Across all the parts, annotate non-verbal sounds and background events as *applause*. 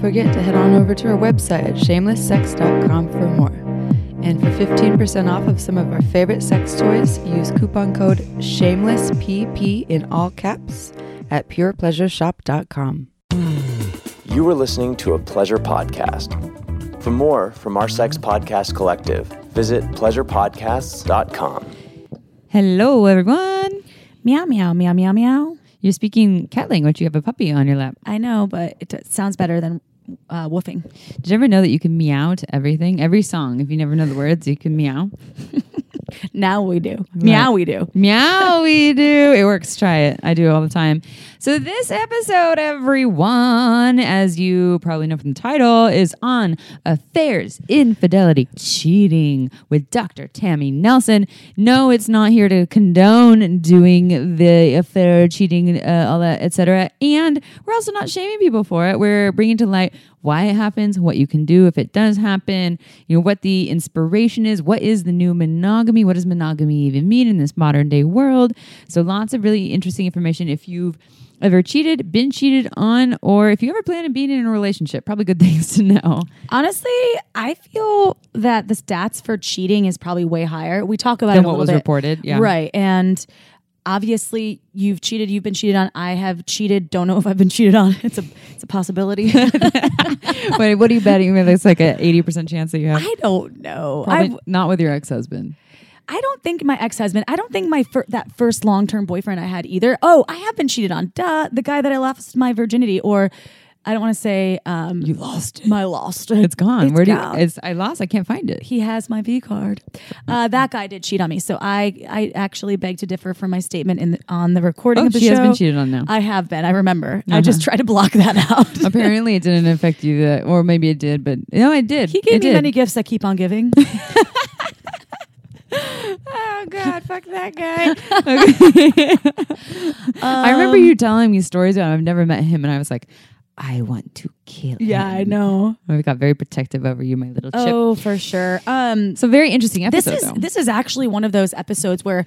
Forget to head on over to our website at shamelesssex.com for more. And for 15% off of some of our favorite sex toys, use coupon code SHAMELESSPP in all caps at purepleasureshop.com. You were listening to a pleasure podcast. For more from our sex podcast collective, visit pleasurepodcasts.com. Hello, everyone. Meow, meow, meow, meow, meow. You're speaking cat language. You have a puppy on your lap. I know, but it sounds better than uh, woofing. Did you ever know that you can meow to everything? Every song, if you never know the words, you can meow. *laughs* Now we do. Meow, we do. Meow, *laughs* we do. It works. Try it. I do it all the time. So, this episode, everyone, as you probably know from the title, is on affairs, infidelity, cheating with Dr. Tammy Nelson. No, it's not here to condone doing the affair, cheating, uh, all that, etc. And we're also not shaming people for it. We're bringing to light why it happens, what you can do if it does happen, you know, what the inspiration is, what is the new monogamy, what does monogamy even mean in this modern day world. So lots of really interesting information if you've ever cheated, been cheated on, or if you ever plan on being in a relationship, probably good *laughs* things to know. Honestly, I feel that the stats for cheating is probably way higher. We talk about Than it a what was bit. reported, yeah. Right. And obviously you've cheated, you've been cheated on. I have cheated. Don't know *laughs* if I've been cheated on. It's a it's a possibility. *laughs* Wait, what are you betting? It's like an 80% chance that you have. I don't know. Probably I not with your ex husband. I don't think my ex husband. I don't think my fir- that first long term boyfriend I had either. Oh, I have been cheated on. Duh, the guy that I lost my virginity, or I don't want to say um, You lost it. my lost. It's gone. It's Where do gone. you? It's, I lost. I can't find it. he has my V card. Uh, that guy did cheat on me, so I I actually beg to differ from my statement in the, on the recording Oh, of the show. she show. has been cheated on now. I have been. I remember. I Uh-huh. just try to block that out. *laughs* Apparently, it didn't affect you, that, or maybe it did, but no, it did. he gave It me did. many gifts that keep on giving. *laughs* *laughs* Oh God, fuck that guy. I remember Um, you telling me stories about him. I've never met him, and I was like, I want to kill him. yeah, I know. We got very protective over you, my little chip. Oh, for sure. Um, So very interesting episode. this is though. this is actually one of those episodes where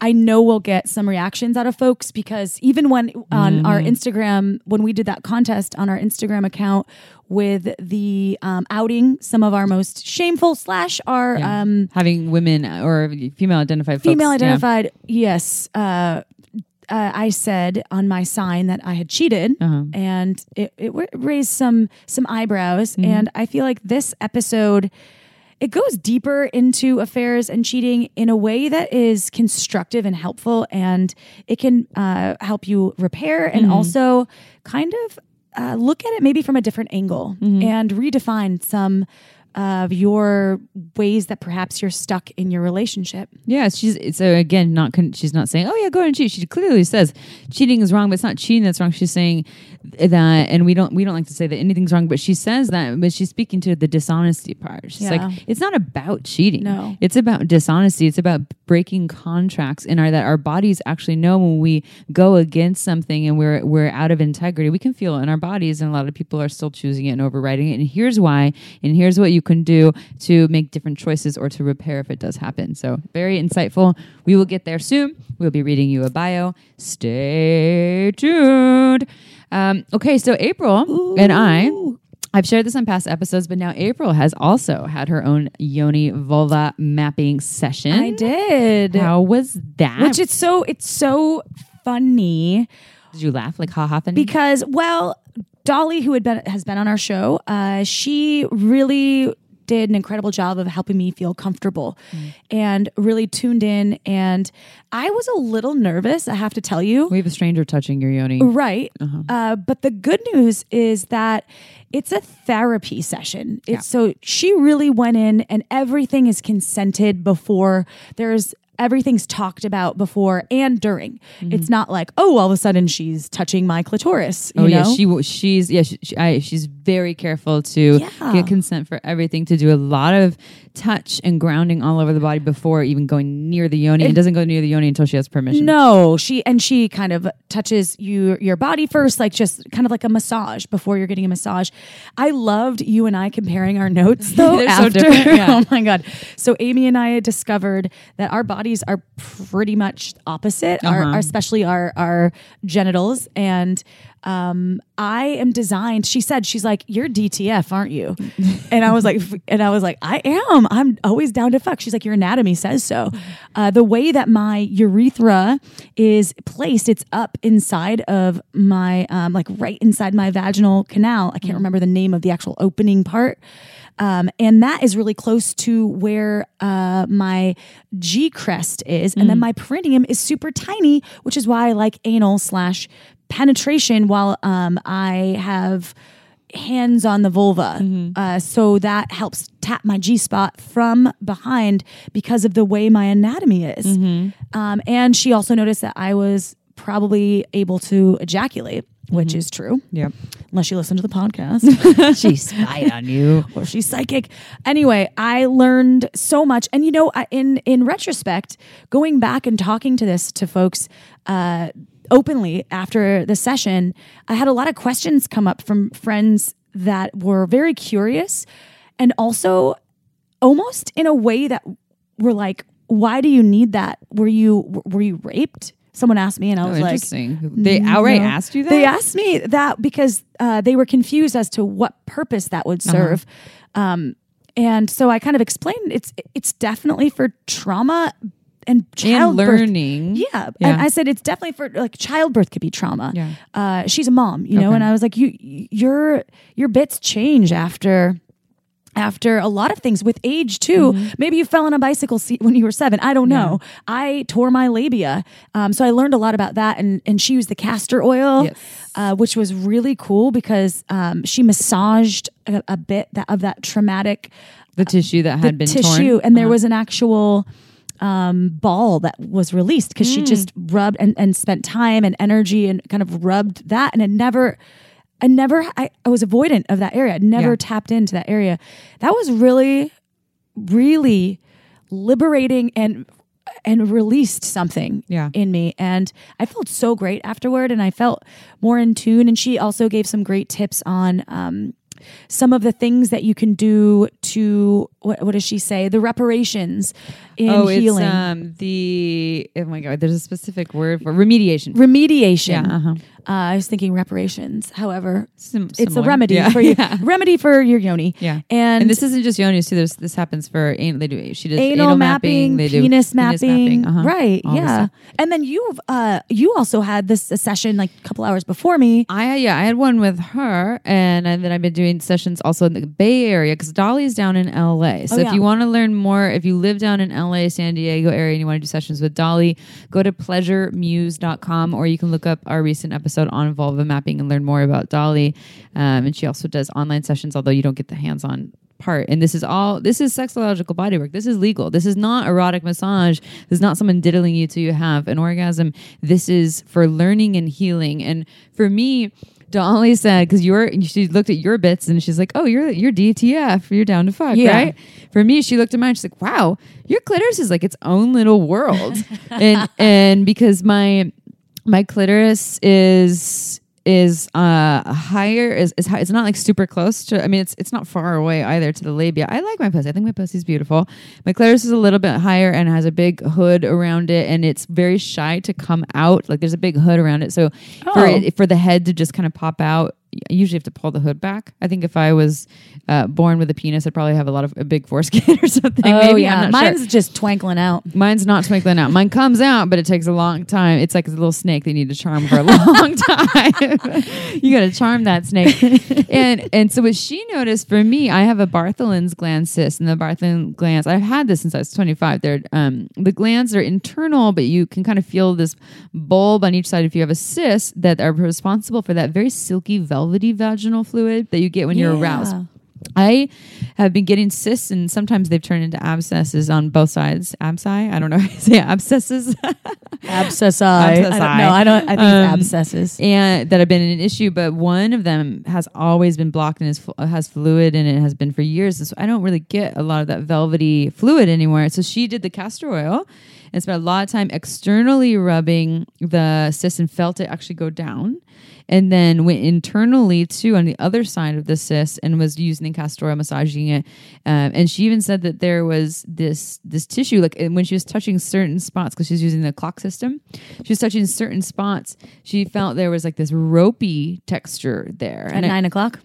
I know we'll get some reactions out of folks because even when on our Mm-hmm. Instagram when we did that contest on our Instagram account with the um, outing some of our most shameful slash our Yeah. um, having women or female identified female folks, yeah. identified yes uh, uh, I said on my sign that I had cheated, Uh-huh. and it, it raised some some eyebrows. Mm-hmm. And I feel like this episode it goes deeper into affairs and cheating in a way that is constructive and helpful, and it can uh, help you repair and Mm-hmm. also kind of uh, look at it maybe from a different angle Mm-hmm. and redefine some of your ways that perhaps you're stuck in your relationship. Yeah, she's so again not con- she's not saying oh yeah go and cheat. She clearly says cheating is wrong, but it's not cheating that's wrong. She's saying that, and we don't we don't like to say that anything's wrong, but she says that, but she's speaking to the dishonesty part. She's Yeah. like it's not about cheating. No. it's about dishonesty. It's about breaking contracts in our that our bodies actually know when we go against something and we're we're out of integrity. We can feel it in our bodies, and a lot of people are still choosing it and overriding it. And here's why, and here's what you can do to make different choices or to repair if it does happen. So very insightful. We will get there soon. We'll be reading you a bio. Stay tuned. Um, okay, so April and I. I've shared this on past episodes, but now April has also had her own yoni vulva mapping session. I did. How was that? Which it's so it's so funny Did you laugh like ha ha? Then because well, Dolly, who had been has been on our show, uh, she really did an incredible job of helping me feel comfortable and really tuned in. And I was a little nervous, I have to tell you. we have a stranger touching your yoni. Right. uh but the good news is that it's a therapy session. It's so she really went in and everything is consented before there's everything's talked about before and during. Mm-hmm. It's not like, oh, all of a sudden she's touching my clitoris. You Oh know? yeah, she she's yeah she, she, I, she's very careful to Yeah. get consent for everything. To do a lot of touch and grounding all over the body before even going near the yoni. It, doesn't go near the yoni until she has permission. No, she and she kind of touches you your body first, like just kind of like a massage before you're getting a massage. I loved you and I comparing our notes *laughs* though. They're so different, yeah. *laughs* oh my god! So Amy and I had discovered that our bodies are pretty much opposite, Uh-huh. our- especially our our genitals and. Um, I am designed. She said, "She's like, you're DTF, aren't you?" *laughs* and I was like, and I was like, I am. I'm always down to fuck. She's like, your anatomy says so. Uh, the way that my urethra is placed, it's up inside of my, um, like right inside my vaginal canal. I can't remember the name of the actual opening part. Um, and that is really close to where uh, my G crest is. And then my perineum is super tiny, which is why I like anal slash penetration while um, I have hands on the vulva. Uh, so that helps tap my G spot from behind because of the way my anatomy is. Um, and she also noticed that I was probably able to ejaculate, which is true. Yep. Unless you listen to the podcast. *laughs* she spied on you. *laughs* or she's psychic. Anyway, I learned so much, and you know, in in retrospect, going back and talking to this to folks uh, openly after the session, I had a lot of questions come up from friends that were very curious, and also almost in a way that were like, "Why do you need that? Were you were you raped?" Someone asked me, and I Oh, was like, they outright no. asked you that. They asked me that because uh, they were confused as to what purpose that would Uh-huh. serve. Um, and so I kind of explained it's it's definitely for trauma and and learning. Yeah. Yeah. And I said it's definitely for like childbirth could be trauma. Yeah. Uh, she's a mom, you know, Okay. and I was like, you your your bits change after after a lot of things with age too. Mm-hmm. Maybe you fell on a bicycle seat when you were seven. I don't know. I tore my labia, um, so I learned a lot about that. And and she used the castor oil, Yes. uh, which was really cool because um, she massaged a, a bit that, of that traumatic The tissue that had been tissue, torn. Uh-huh. and there was an actual um, ball that was released because Mm. she just rubbed and, and spent time and energy and kind of rubbed that, and it never. I never, I, I was avoidant of that area. I never Yeah. tapped into that area. That was really, really liberating and and released something Yeah. in me and i felt so great afterward and i felt more in tune and she also gave some great tips on um, some of the things that you can do to what, what does she say the reparations in oh, healing it's um the oh my god. There's a specific word for remediation. remediation yeah. Uh-huh. uh, i was thinking reparations however Sim- it's a remedy Yeah. for you *laughs* Yeah. remedy for your yoni Yeah. and, And this isn't just yoni. too. There's, this happens for anal. They do. She does anal, mapping, They do penis mapping, uh-huh. right? Yeah. And then you've uh you also had this a session like a couple hours before me. I yeah, I had one with her, and, and then I've been doing sessions also in the Bay Area because Dolly's down in LA. So Oh, if yeah. you want to learn more, if you live down in LA, San Diego area, and you want to do sessions with Dolly, go to pleasuremuse.com or you can look up our recent episode on vulva mapping and learn more about Dolly. Um, and she also does online sessions, although you don't get the hands-on part. And this is all this is sexological bodywork. This is legal. This is not erotic massage. This is not someone diddling you till you have an orgasm. This is for learning and healing. And for me Dolly said because you're she looked at your bits and she's like oh you're you're DTF you're down to fuck Yeah. right for me she looked at mine she's like wow your clitoris is like its own little world *laughs* and and because my my clitoris is is uh higher is, is high, it's not like super close to I mean it's it's not far away either to the labia. I like my pussy. I think my pussy's beautiful. My clitoris is a little bit higher and has a big hood around it and it's very shy to come out. Like there's a big hood around it. So for Oh. it, for the head to just kind of pop out I usually have to pull the hood back. I think if I was uh, born with a penis, I'd probably have a lot of a big foreskin *laughs* or something. Maybe I'm not sure. mine's just twinkling out. Mine's not twinkling out. Mine comes out, but it takes a long time. It's like a little snake they need to charm for a long *laughs* time. you got to charm that snake. *laughs* and and so what she noticed for me, I have a Bartholin's gland cyst, and the Bartholin glands. I've had this since I was 25. They're um the glands are internal, but you can kind of feel this bulb on each side if you have a cyst that are responsible for that very silky, velvety vaginal fluid that you get when you're aroused. I have been getting cysts, and sometimes they've turned into abscesses on both sides. Absci? I don't know say abscesses. Abscessi. I don't Abscessi. know. I don't. I think Um, abscesses. and that have been an issue, but one of them has always been blocked and is, has fluid and it has been for years. And so I don't really get a lot of that velvety fluid anymore. So she did the castor oil and spent a lot of time externally rubbing the cyst and felt it actually go down. And then went internally too on the other side of the cyst and was using the castor oil, massaging it. Um, and she even said that there was this this tissue, like and when she was touching certain spots, because she's using the clock system, she was touching certain spots. She felt there was like this ropey texture there. At And I- nine o'clock.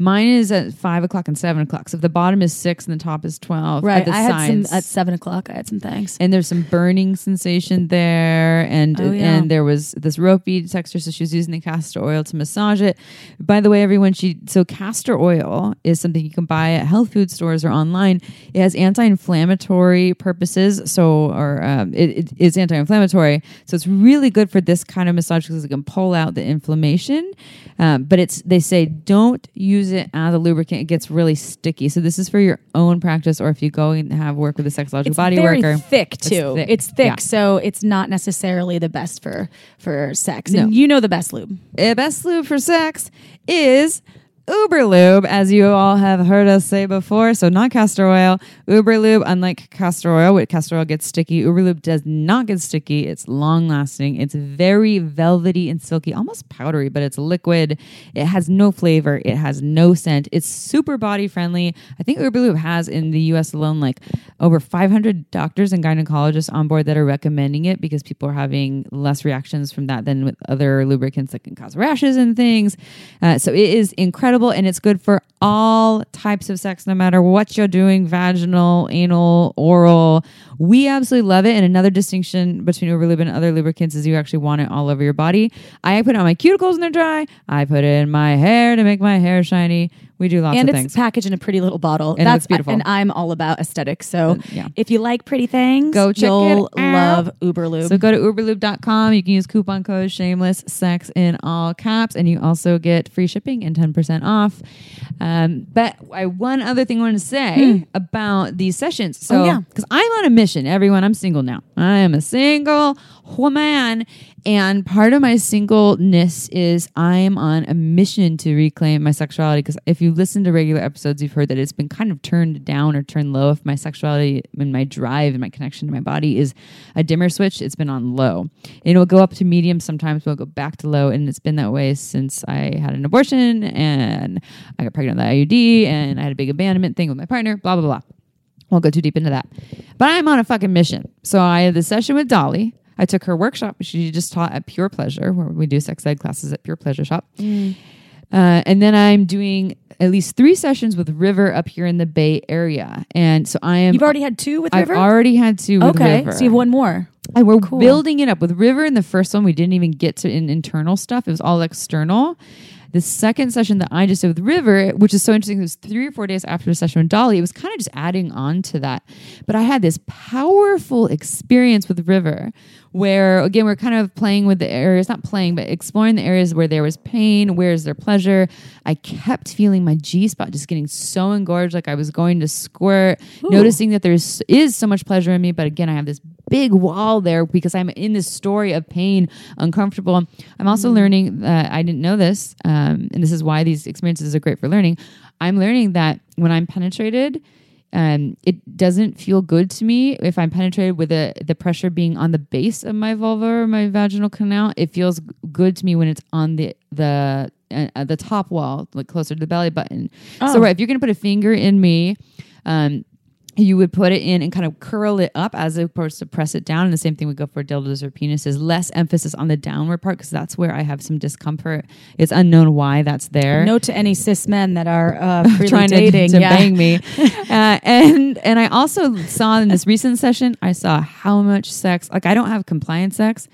Mine is at five o'clock and seven o'clock. So if the bottom is six and the top is twelve. Right. I had some at seven o'clock. I had some things. and there's some burning sensation there and Oh, yeah. and there was this ropey texture so she was using the castor oil to massage it by the way everyone she so castor oil is something you can buy at health food stores or online it has anti-inflammatory purposes so or um, it, it is anti-inflammatory so it's really good for this kind of massage because it can pull out the inflammation um, but it's they say don't use it as a lubricant it gets really sticky so this is for your own practice or if you go and have work with a sexological It's body very worker thick It's too. thick. It's thick, Yeah. so it's not necessarily the best for for sex. No. And you know the best lube. The best lube for sex is Uber Lube, as you all have heard us say before. So not castor oil. Uberlube, unlike castor oil, which castor oil gets sticky, Uberlube does not get sticky. It's long lasting. It's very velvety and silky, almost powdery, but it's liquid. It has no flavor. It has no scent. It's super body friendly. I think Uberlube has in the US alone like over 500 doctors and gynecologists on board that are recommending it because people are having less reactions from that than with other lubricants that can cause rashes and things. Uh, so it is incredible and it's good for all types of sex, no matter what you're doing vaginal, anal, oral. We absolutely love it. And another distinction between Uberlube and other lubricants is you actually want it all over your body. I put it on my cuticles when they're dry, I put it in my hair to make my hair shiny. We do lots and of it's things. packaged in a pretty little bottle. And looks beautiful. And I'm all about aesthetics. So yeah. if you like pretty things, Go check you'll it out. love Uberlube. So go to uberlube.com. You can use coupon code shameless sex in all caps, and you also get free shipping and 10% off. Uh, Um, but I, one other thing I want to say about these sessions. So, Hmm. Oh, yeah. because I'm on a mission, everyone, I'm single now. I am a single woman. And part of my singleness is I am on a mission to reclaim my sexuality. Because if you listen to regular episodes, you've heard that it's been kind of turned down or turned low. If my sexuality and my drive and my connection to my body is a dimmer switch, it's been on low. And it'll go up to medium sometimes, but it'll go back to low. And it's been that way since I had an abortion and I got pregnant with the IUD and I had a big abandonment thing with my partner, blah, blah, blah. Won't go too deep into that. But I'm on a fucking mission. So I had this session with Dolly. I took her workshop. She just taught at Pure Pleasure, where we do sex ed classes at Pure Pleasure Shop. Uh, and then I'm doing at least three sessions with River up here in the Bay Area. And so I am. You've already had two with River? I've already had two with okay. River. So you have one more. And we're building it up with River in the first one. We didn't even get to in internal stuff. It was all external. The second session that I just did with River, which is so interesting, it was three or four days after the session with Dolly. It was kind of just adding on to that. But I had this powerful experience with River where, again, we're kind of playing with the areas, not playing, but exploring the areas where there was pain, where is there pleasure. I kept feeling my G spot just getting so engorged, like I was going to squirt, noticing that there's so much pleasure in me. But again, I have this big wall there because I'm in this story of pain, uncomfortable. I'm also learning that I didn't know this, um, and this is why these experiences are great for learning. I'm learning that when I'm penetrated, um, it doesn't feel good to me if I'm penetrated with the the pressure being on the base of my vulva or my vaginal canal. It feels good to me when it's on the the uh, uh, the top wall, like closer to the belly button. So, right, if you're gonna put a finger in me, um, you would put it in and kind of curl it up as opposed to press it down. And the same thing would go for dildos or penises. Less emphasis on the downward part because that's where I have some discomfort. It's unknown why that's there No to any cis men that are uh, *laughs* trying to, dating. to yeah. bang me. *laughs* uh, and and I also saw in this recent session, I saw how much sex. Like I don't have compliant sex.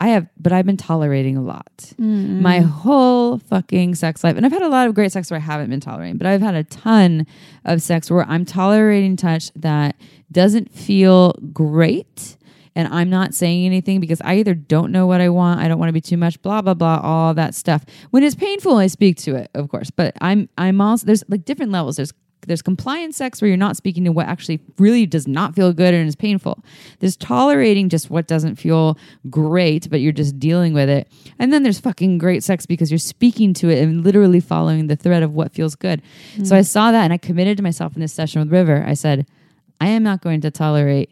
I have, but I've been tolerating a lot. Mm-hmm. My whole fucking sex life, and I've had a lot of great sex where I haven't been tolerating, but I've had a ton of sex where I'm tolerating touch that doesn't feel great. and I'm not saying anything because I either don't know what I want, I don't want to be too much, blah blah blah, all that stuff. When it's painful, I speak to it, of course. But I'm I'm also there's like different levels. There's there's compliance sex where you're not speaking to what actually really does not feel good and is painful. There's tolerating just what doesn't feel great, but you're just dealing with it. And then there's fucking great sex because you're speaking to it and literally following the thread of what feels good. So hmm. I saw that and I committed to myself in this session with River. I said, I am not going to tolerate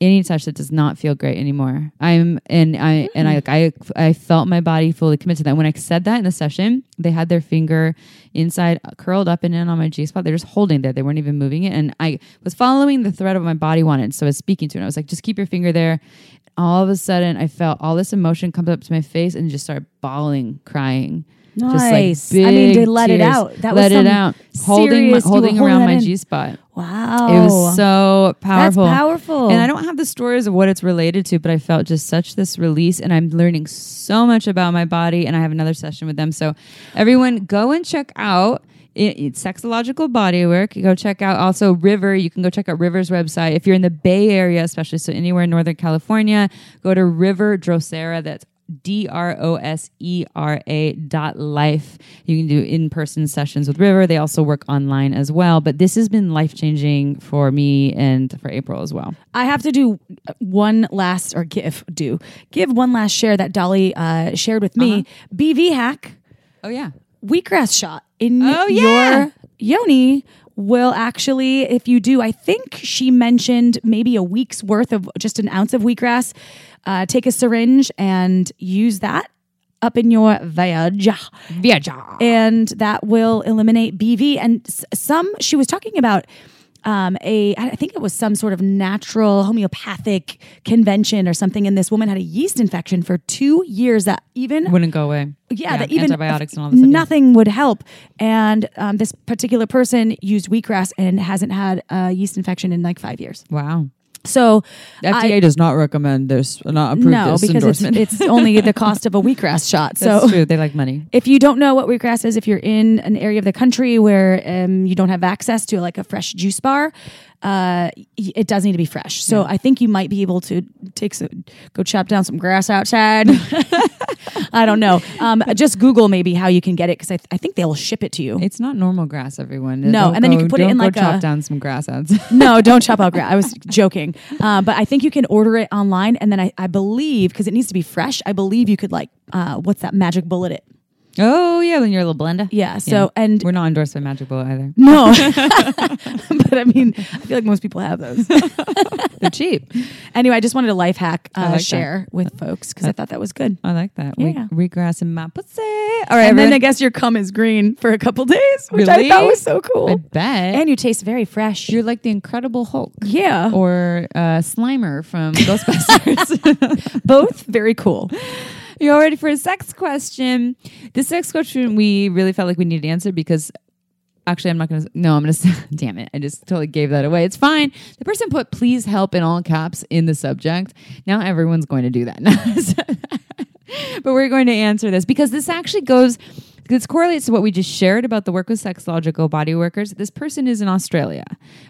any touch that does not feel great anymore. I'm and I and I like I I felt my body fully commit to that. When I said that in the session, they had their finger inside uh, curled up and in on my G spot. They're just holding there. They weren't even moving it. And I was following the thread of what my body wanted. So I was speaking to it. I was like, just keep your finger there. All of a sudden I felt all this emotion come up to my face and just started bawling, crying. Nice. Like I mean, to let it out. That was let it some out. Holding my, serious- you holding around my. G spot. Wow. It was so powerful. powerful. And I don't have the stories of what it's related to, but I felt just such this release and I'm learning so much about my body and I have another session with them. So everyone go and check out it, it's sexological body bodywork. Go check out also River. You can go check out River's website. If you're in the Bay Area, especially so anywhere in Northern California, go to River Drosera. That's D R O S E R A dot life. You can do in person sessions with River. They also work online as well. But this has been life changing for me and for April as well. I have to do one last or give do give one last share that Dolly uh, shared with me. Uh-huh. BV hack Oh, yeah. wheatgrass shot in Oh, yeah. your yoni will actually, if you do, I think she mentioned maybe a week's worth of just an ounce of wheatgrass. Uh, take a syringe and use that up in your vag Viaja. and that will eliminate BV. And some, she was talking about um, a, I think it was some sort of natural homeopathic convention or something. And this woman had a yeast infection for two years that even Wouldn't go away. yeah, that even antibiotics and all this nothing would help. And um, this particular person used wheatgrass and hasn't had a yeast infection in like five years. Wow. So FDA I- does not recommend this, not approve no, this because it's, endorsement. it's only the *laughs* cost of a wheatgrass shot. That's So true. They like money. if you don't know what wheatgrass is, if you're in an area of the country where um, you don't have access to like a fresh juice bar, uh, it does need to be fresh. So I think you might be able to take some, go chop down some grass outside. *laughs* *laughs* I don't know. Um, just Google maybe how you can get it because I, I think they'll ship it to you. It's not normal grass, everyone. No, Don't and then you can put it in like chop a- down some grass ads. *laughs* no, don't chop out grass. I was joking. Uh, but I think you can order it online. And then I, I believe, because it needs to be fresh, I believe you could like, uh, what's that, magic bullet it. Oh yeah, when you're a little blender. Yeah. So, and we're not endorsed by Magic Bullet either. no, *laughs* *laughs* but I mean, I feel like most people have those. *laughs* They're cheap. anyway, I just wanted a life hack uh, like that. share with folks because I thought that was good. I like that. Yeah. Wheat, wheatgrass in my pussy. All right, And then. I guess your cum is green for a couple days, which Really? I thought was so cool. I bet. and you taste very fresh. you're like the Incredible Hulk. yeah, Or uh, Slimer from Ghostbusters. both very cool. You all ready for a sex question? This sex question we really felt like we needed to answer because actually I'm not to. No, I'm going *laughs* to. Damn it! I just totally gave that away. It's fine. The person put "please help" in all caps in the subject. Now everyone's going to do that. *laughs* *laughs* but we're going to answer this because this actually goes. This correlates to what we just shared about the work with sexological body workers. This person is in Australia.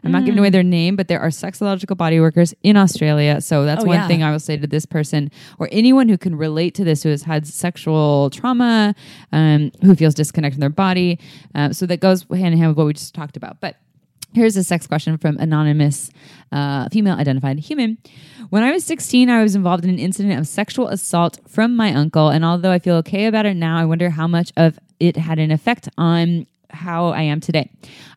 I'm not giving away their name, but there are sexological body workers in Australia. So that's Oh, one yeah. thing I will say to this person or anyone who can relate to this, who has had sexual trauma, um, who feels disconnected from their body. Um, so that goes hand in hand with what we just talked about. But Here's a sex question from anonymous uh, female identified human. When I was 16, I was involved in an incident of sexual assault from my uncle, and although I feel okay about it now, I wonder how much of it had an effect on how I am today.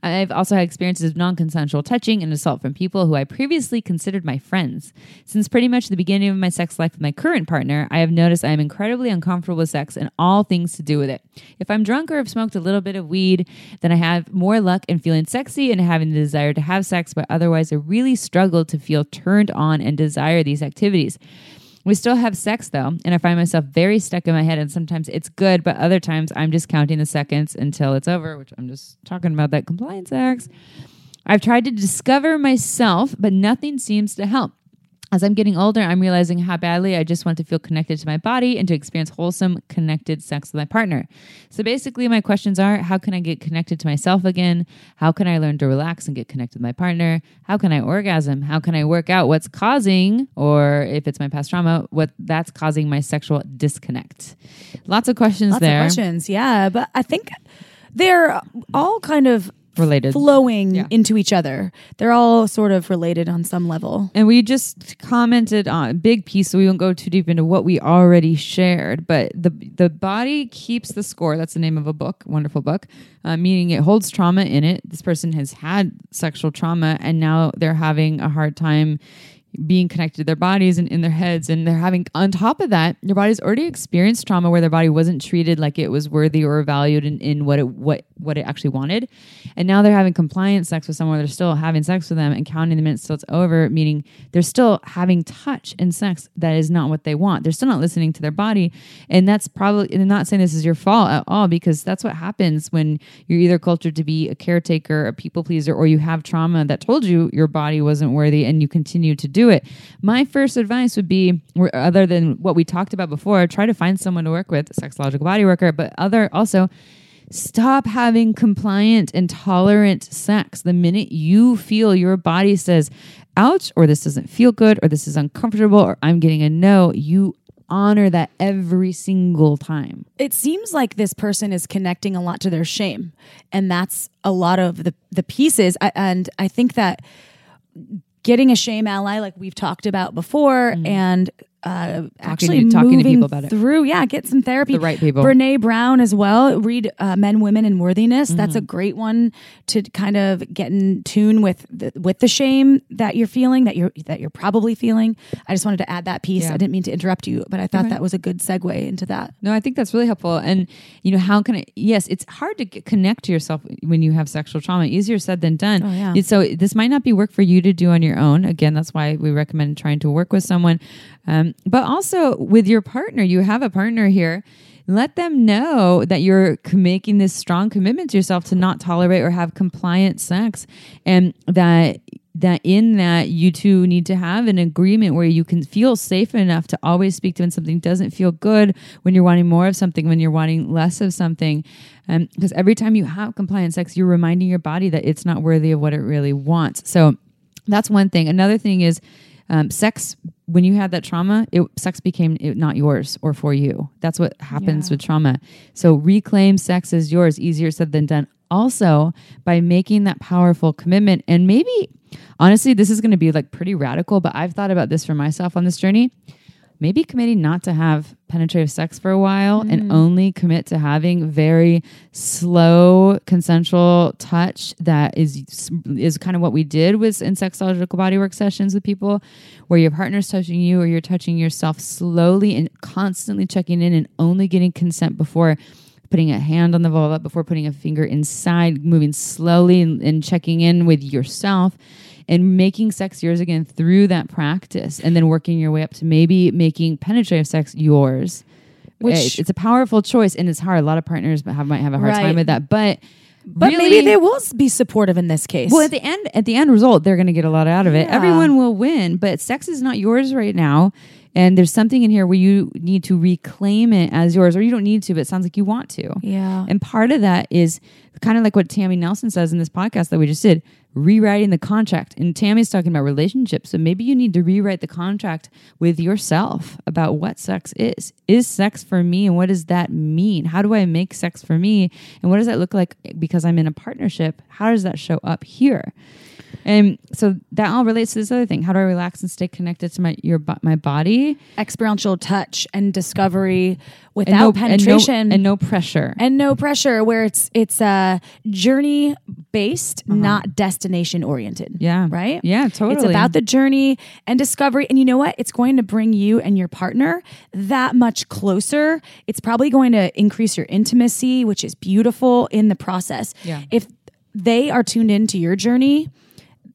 I've also had experiences of non consensual touching and assault from people who I previously considered my friends. Since pretty much the beginning of my sex life with my current partner, I have noticed I am incredibly uncomfortable with sex and all things to do with it. If I'm drunk or have smoked a little bit of weed, then I have more luck in feeling sexy and having the desire to have sex, but otherwise, I really struggle to feel turned on and desire these activities. We still have sex though, and I find myself very stuck in my head. And sometimes it's good, but other times I'm just counting the seconds until it's over, which I'm just talking about that compliance sex. I've tried to discover myself, but nothing seems to help. As I'm getting older, I'm realizing how badly I just want to feel connected to my body and to experience wholesome, connected sex with my partner. So basically, my questions are how can I get connected to myself again? How can I learn to relax and get connected with my partner? How can I orgasm? How can I work out what's causing, or if it's my past trauma, what that's causing my sexual disconnect? Lots of questions Lots there. of questions. Yeah. But I think they're all kind of Related. flowing Yeah. into each other. They're all sort of related on some level. And we just commented on a big piece, so we won't go too deep into what we already shared. But the the body keeps the score. That's the name of a book, wonderful book, uh, meaning it holds trauma in it. This person has had sexual trauma, and now they're having a hard time being connected to their bodies and in their heads. And they're having on top of that their body's already experienced trauma where their body wasn't treated like it was worthy or valued in, in what it what what it actually wanted. And now they're having compliant sex with someone they're still having sex with them and counting the minutes till it's over meaning they're still having touch and sex that is not what they want. They're still not listening to their body. And that's probably and I'm not saying this is your fault at all because that's what happens when you're either cultured to be a caretaker a people pleaser or you have trauma that told you your body wasn't worthy and you continue to do it my first advice would be other than what we talked about before try to find someone to work with sexological body worker but other also Stop having compliant and tolerant sex. The minute you feel your body says, ouch, or this doesn't feel good, or this is uncomfortable, or I'm getting a no, you honor that every single time. It seems like this person is connecting a lot to their shame. And that's a lot of the, the pieces. And I think that getting a shame ally, like we've talked about before, mm. and uh, actually Mm-hmm. talking to people about it. through, yeah, get some therapy. The right people. Brene Brown as well. Read uh, Men, Women, and Worthiness. That's Mm-hmm. a great one to kind of get in tune with the, with the shame that you're feeling, that you're that you're probably feeling. I just wanted to add that piece. Yeah. I didn't mean to interrupt you, but I thought that was a good segue into that. No, I think that's really helpful. And, you know, how can it, yes, it's hard to get, connect to yourself when you have sexual trauma. Easier said than done. Oh, yeah. So this might not be work for you to do on your own. Again, that's why we recommend trying to work with someone. Um, but also with your partner, you have a partner here. Let them know that you're making this strong commitment to yourself to not tolerate or have compliant sex, and that that in that you two need to have an agreement where you can feel safe enough to always speak to when something doesn't feel good, when you're wanting more of something, when you're wanting less of something. Because every time you have compliant sex, you're reminding your body that it's not worthy of what it really wants. So that's one thing. Another thing is um, sex. When you had that trauma, it, sex became it, not yours or for you. That's what happens Yeah. with trauma. So reclaim sex as yours. Easier said than done. Also, by making that powerful commitment, and maybe honestly, this is going to be like pretty radical, but I've thought about this for myself on this journey. Maybe committing not to have penetrative sex for a while and mm. only commit to having very slow consensual touch that is is kind of what we did with in sexological bodywork sessions with people where your partner's touching you or you're touching yourself slowly and constantly checking in and only getting consent before putting a hand on the vulva before putting a finger inside, moving slowly and, and checking in with yourself and making sex yours again through that practice and then working your way up to maybe making penetrative sex yours. Which- It- it's a powerful choice and it's hard. A lot of partners have, might have a hard Right. time with that, but But really- maybe they will be supportive in this case. well, at the end, at the end result, they're going to get a lot out of it. Yeah. Everyone will win, but sex is not yours right now. And there's something in here where you need to reclaim it as yours, or you don't need to, but it sounds like you want to. yeah. And part of that is kind of like what Tammy Nelson says in this podcast that we just did rewriting the contract. And Tammy's talking about relationships. So maybe you need to rewrite the contract with yourself about what sex is. Is sex for me? And what does that mean? How do I make sex for me? And what does that look like because I'm in a partnership? How does that show up here? And so that all relates to this other thing. How do I relax and stay connected to my your my body Experiential touch and discovery and without no, penetration and no, and no pressure. and no pressure where it's it's uh journey based not destination oriented Uh-huh. Yeah. right Yeah, totally. it's about the journey and discovery and you know what it's going to bring you and your partner that much closer it's probably going to increase your intimacy which is beautiful in the process Yeah. if they are tuned into your journey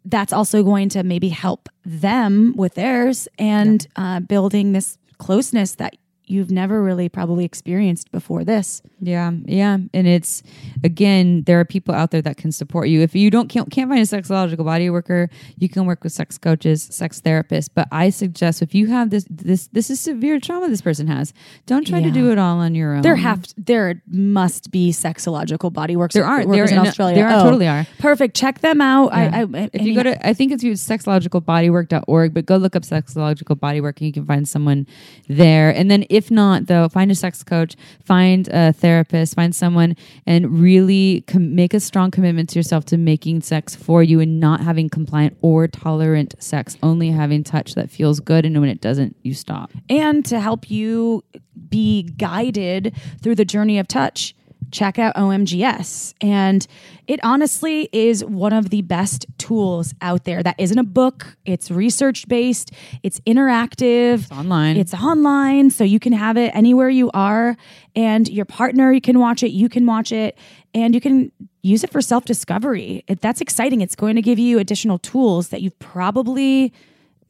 that's also going to maybe help them with theirs and uh, building this closeness that you've never really probably experienced before this. Yeah, yeah, and it's again, there are people out there that can support you. If you don't can't, can't find a sexological body worker, you can work with sex coaches, sex therapists. But I suggest if you have this this this is severe trauma this person has, don't try to do it all on your own. There have there must be sexological body works. There are. workers There- in no, Australia. there are, Oh, totally are. Perfect. Check them out. Yeah. I, I, if you go to, I think it's sexologicalbodywork.org, but go look up sexological bodywork and you can find someone there. And then if not, though, find a sex coach, find a therapist, find someone and really com- make a strong commitment to yourself to making sex for you and not having compliant or tolerant sex, only having touch that feels good. And when it doesn't, you stop. and to help you be guided through the journey of touch check out OMGyes and it honestly is one of the best tools out there. That isn't a book. It's research based. It's interactive. It's online. it's online so you can have it anywhere you are. And your partner you can watch it you can watch it and you can use it for self-discovery. It, that's exciting. It's going to give you additional tools that you've probably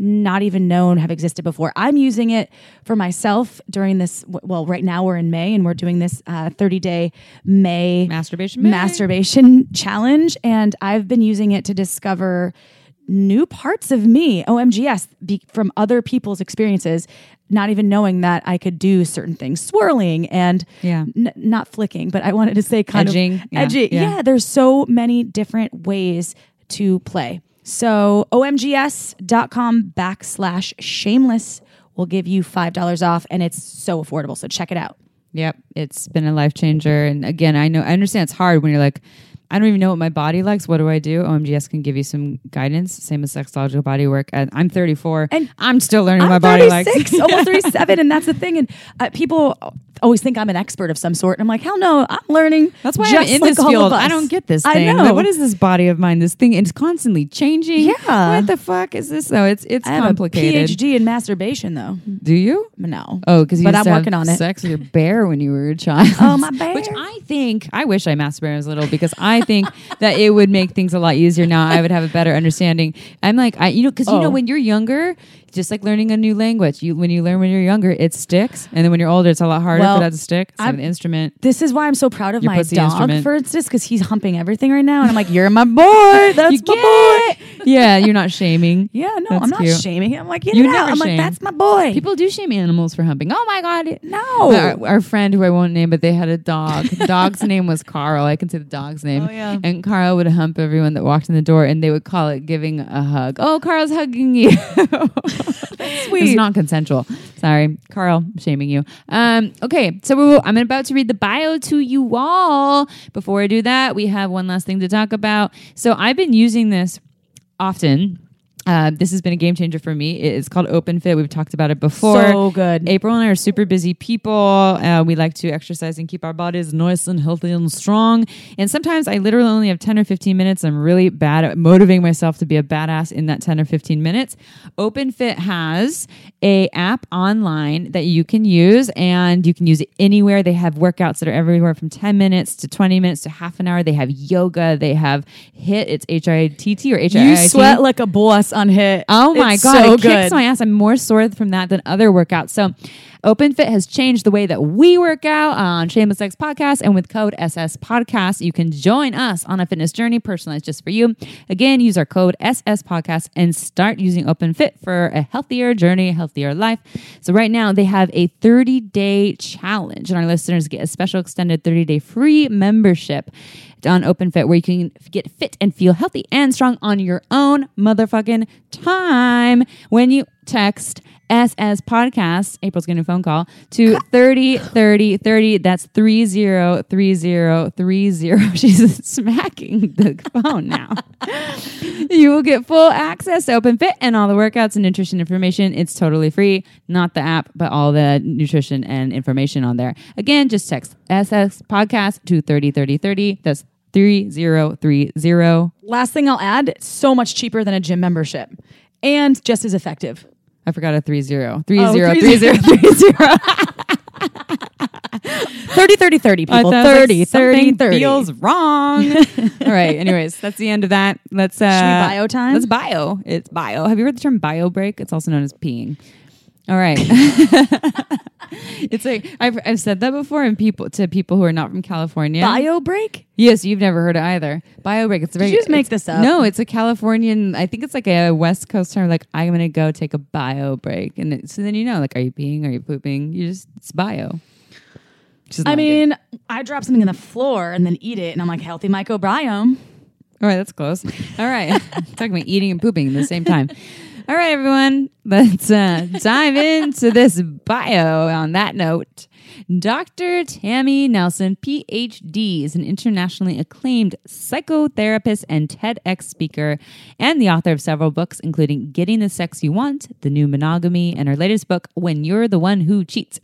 not even known have existed before. I'm using it for myself during this. Well, right now we're in May and we're doing this uh, 30 day May Masturbation May. masturbation challenge, and I've been using it to discover new parts of me. OMGyes be, from other people's experiences. Not even knowing that I could do certain things, swirling and Yeah. n- not flicking, but I wanted to say kind Edging. of Yeah. edgy. Yeah. yeah, there's so many different ways to play. So omgyes.com backslash shameless will give you $5 off and it's so affordable. So check it out. Yep, it's been a life changer. And again, I know I understand it's hard when you're like, I don't even know what my body likes. What do I do? OMGyes can give you some guidance. Same as sexological body work. And I'm 34, And I'm still learning I'm my body likes. 36, almost *laughs* 37, and that's the thing. And uh, people always think I'm an expert of some sort. And I'm like, hell no, I'm learning. That's why just I'm in like this field. I don't get this I thing. know. Like, what is this body of mine? This thing it's constantly changing. Yeah. What the fuck is this? though? it's it's I have complicated. a PhD in masturbation, though. Do you? No. Oh, because you But I'm working on it. Sex with your bear when you were a child. *laughs* Oh, my *laughs* bear. Which I think I wish I masturbated as I little because I think *laughs* that it would make things a lot easier now. I would have a better understanding. I'm like I, you know, because you know Oh. when you're younger, just like learning a new language. You when you learn when you're younger, it sticks, and then when you're older, it's a lot harder Well, for that to stick. So I'm- the instrument. This is why I'm so proud of Your my dog, instrument. for instance, because he's humping everything right now. And I'm like, you're my boy. *laughs* That's You my boy. it. Yeah, you're not shaming. *laughs* Yeah, no, That's I'm not cute. shaming him. I'm like, You out. I'm shame. like, that's my boy. People do shame animals for humping. Oh my god! no. Our, our friend who I won't name, but they had a dog. The dog's *laughs* name was Carl. I can say the dog's name. Oh, yeah. And Carl would hump everyone that walked in the door, and they would call it giving a hug. Oh, Carl's hugging you. *laughs* It's sweet. not consensual. Sorry, Carl, I'm shaming you. Um, okay, so I'm about to read the bio to you all. Before I do that, we have one last thing to talk about. So I've been using this often. Uh, this has been a game changer for me. It's called Open Fit. We've talked about it before. So good. April and I are super busy people. Uh, we like to exercise and keep our bodies nice and healthy and strong. And sometimes I literally only have 10 or 15 minutes. I'm really bad at motivating myself to be a badass in that 10 or 15 minutes. OpenFit has a app online that you can use and you can use it anywhere. They have workouts that are everywhere from 10 minutes to 20 minutes to half an hour. They have yoga. They have HIIT. It's H-I-T-T or H-I-I-T. you sweat like a boss on hit. Oh my It's god, so it good. kicks my ass. I'm more sore from that than other workouts. So Open Fit has changed the way that we work out on Shameless Sex Podcast. And with code SS Podcast, you can join us on a fitness journey personalized just for you. Again, use our code SS Podcast and start using Open Fit for a healthier journey, a healthier life. So right now they have a 30 day challenge, and our listeners get a special extended 30 day free membership on OpenFit where you can get fit and feel healthy and strong on your own motherfucking time when you text SS podcast. April's getting a phone call to 30 30 30. That's 30 30 30. She's smacking the phone now. *laughs* you will get full access to OpenFit and all the workouts and nutrition information. It's totally free, not the app, but all the nutrition and information on there. Again, just text SS podcast to 30 30 30. That's 3030. Last thing I'll add, it's so much cheaper than a gym membership and just as effective. I forgot a 30. 30 Oh, *laughs* 30 30. 30, 30, 30, I people. thought 30, like 30, something 30. feels wrong. *laughs* All right. Anyways, that's the end of that. Let's uh Should we bio time? Let's bio. It's bio. Have you heard the term bio break? It's also known as peeing. All right. *laughs* it's like I've I've said that before, and people to people who are not from California. Bio break? Yes, you've never heard it either. Bio break. It's a very. you just make this up? No, it's a Californian. I think it's like a West Coast term. Like I'm gonna go take a bio break, and it, so then you know, like, are you peeing? Are you pooping? You just it's bio. Is I good. mean, I drop something on the floor and then eat it, and I'm like, healthy microbiome. All right, that's close. All right, *laughs* talking about eating and pooping at the same time. All right, everyone, *laughs* let's uh, dive into this bio. On that note, Dr. Tammy Nelson, PhD, is an internationally acclaimed psychotherapist and TEDx speaker, and the author of several books, including Getting the Sex You Want, The New Monogamy, and her latest book, When You're the One Who Cheats.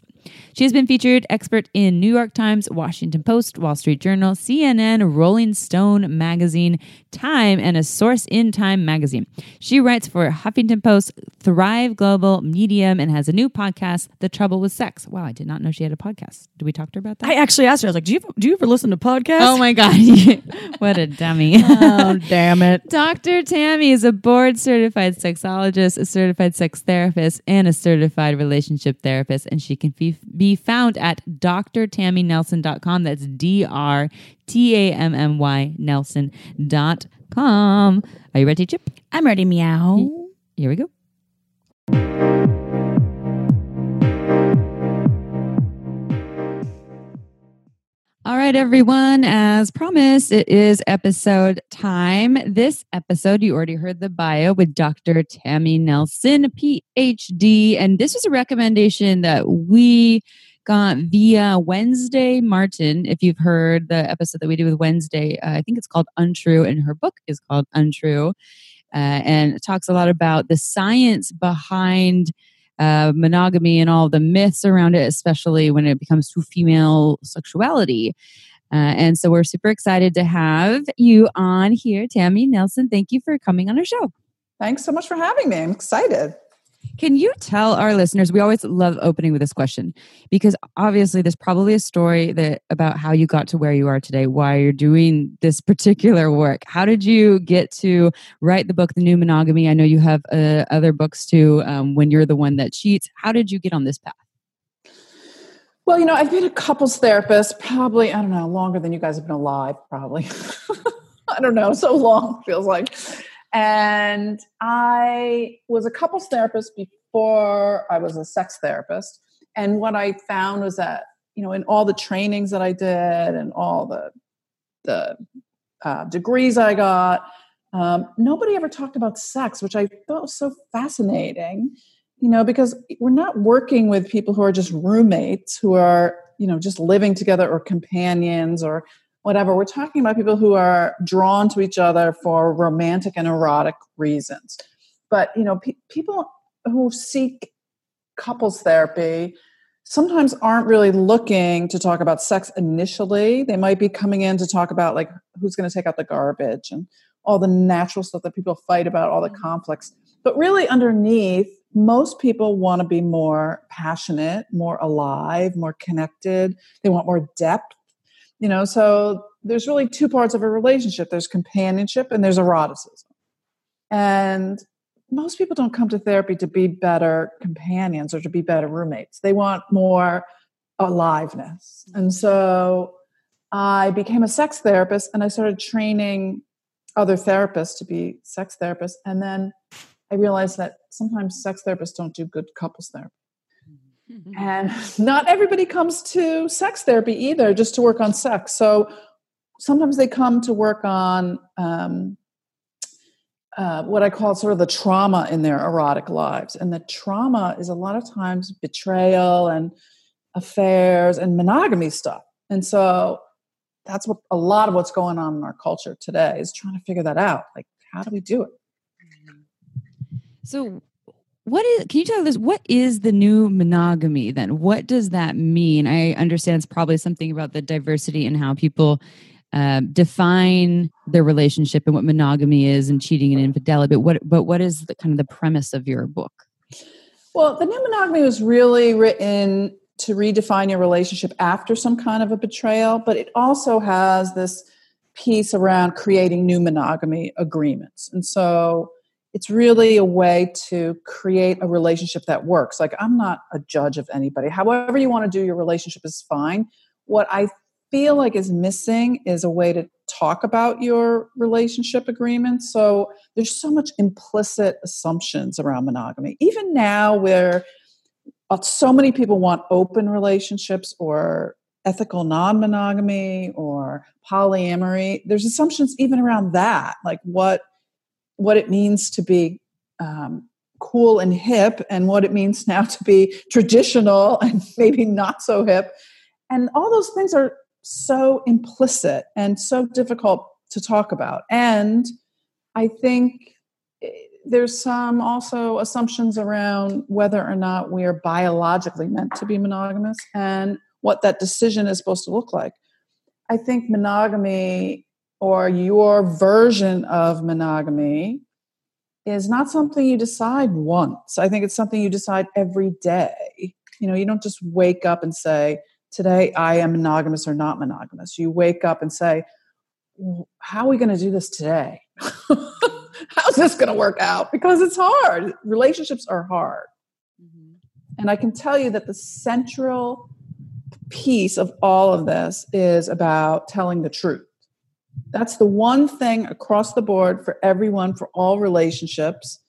She has been featured expert in New York Times, Washington Post, Wall Street Journal, CNN, Rolling Stone magazine, Time, and a source in Time magazine. She writes for Huffington Post, Thrive Global, Medium, and has a new podcast, The Trouble with Sex. Wow, I did not know she had a podcast. Did we talk to her about that? I actually asked her, I was like, do you, do you ever listen to podcasts? oh my God. *laughs* what a dummy. oh, damn it. *laughs* Dr. Tammy is a board certified sexologist, a certified sex therapist, and a certified relationship therapist. And she can be, be found at drtammynelson.com. That's D R T A M M Y Nelson.com. Are you ready, Chip? I'm ready, meow. Here we go. All right, everyone. As promised, it is episode time. This episode, you already heard the bio with Dr. Tammy Nelson, PhD. And this was a recommendation that we got via Wednesday Martin. If you've heard the episode that we did with Wednesday, uh, I think it's called Untrue, and her book is called Untrue. Uh, and it talks a lot about the science behind uh, monogamy and all the myths around it, especially when it becomes to female sexuality. Uh, and so we're super excited to have you on here, Tammy Nelson. Thank you for coming on our show. Thanks so much for having me. I'm excited. Can you tell our listeners? We always love opening with this question because obviously there's probably a story that about how you got to where you are today, why you're doing this *laughs* particular work. How did you get to write the book, The New Monogamy? I know you have uh, other books too. Um, when you're the one that cheats, how did you get on this path? Well, you know, I've been a couples therapist probably, I don't know, longer than you guys have been alive, probably. *laughs* I don't know, so long feels like. And I was a couples therapist before I was a sex therapist. And what I found was that, you know, in all the trainings that I did and all the the uh, degrees I got, um, nobody ever talked about sex, which I thought was so fascinating. You know, because we're not working with people who are just roommates, who are you know just living together or companions or whatever. We're talking about people who are drawn to each other for romantic and erotic reasons. But you know, pe- people who seek couples therapy sometimes aren't really looking to talk about sex initially. They might be coming in to talk about like who's going to take out the garbage and all the natural stuff that people fight about, all the mm-hmm. conflicts. But really, underneath, most people want to be more passionate, more alive, more connected. They want more depth you know so there's really two parts of a relationship. There's companionship and there's eroticism. And most people don't come to therapy to be better companions or to be better roommates. They want more aliveness. And so i became a sex therapist and i started training other therapists to be sex therapists. And then i realized that sometimes sex therapists don't do good couples therapy and *laughs* not everybody comes to sex therapy either, just to work on sex. So sometimes they come to work on um, uh, what I call sort of the trauma in their erotic lives. And the trauma is a lot of times betrayal and affairs and monogamy stuff. And so that's what a lot of what's going on in our culture today is trying to figure that out. Like, how do we do it? So, what is? Can you tell us what is the new monogamy? Then, what does that mean? I understand it's probably something about the diversity and how people uh, define their relationship and what monogamy is, and cheating and infidelity. But what? But what is the kind of the premise of your book? Well, the new monogamy was really written to redefine your relationship after some kind of a betrayal, but it also has this piece around creating new monogamy agreements. And so it's really a way to create a relationship that works. Like, I'm not a judge of anybody. However, you want to do your relationship is fine. What I feel like is missing is a way to talk about your relationship agreement. So, there's so much implicit assumptions around monogamy. Even now, where uh, so many people want open relationships or ethical non-monogamy or polyamory there's assumptions even around that like what what it means to be um, cool and hip and what it means now to be traditional *laughs* and maybe not so hip and all those things are so implicit and so difficult to talk about and i think eh, there's some also assumptions around whether or not we are biologically meant to be monogamous and what that decision is supposed to look like. I think monogamy or your version of monogamy is not something you decide once. I think it's something you decide every day. You know, you don't just wake up and say, Today I am monogamous or not monogamous. You wake up and say, How are we going to do this today? *laughs* How's this going to work out? Because it's hard. Relationships are hard. Mm-hmm. And I can tell you that the central piece of all of this is about telling the truth. That's the one thing across the board for everyone, for all relationships,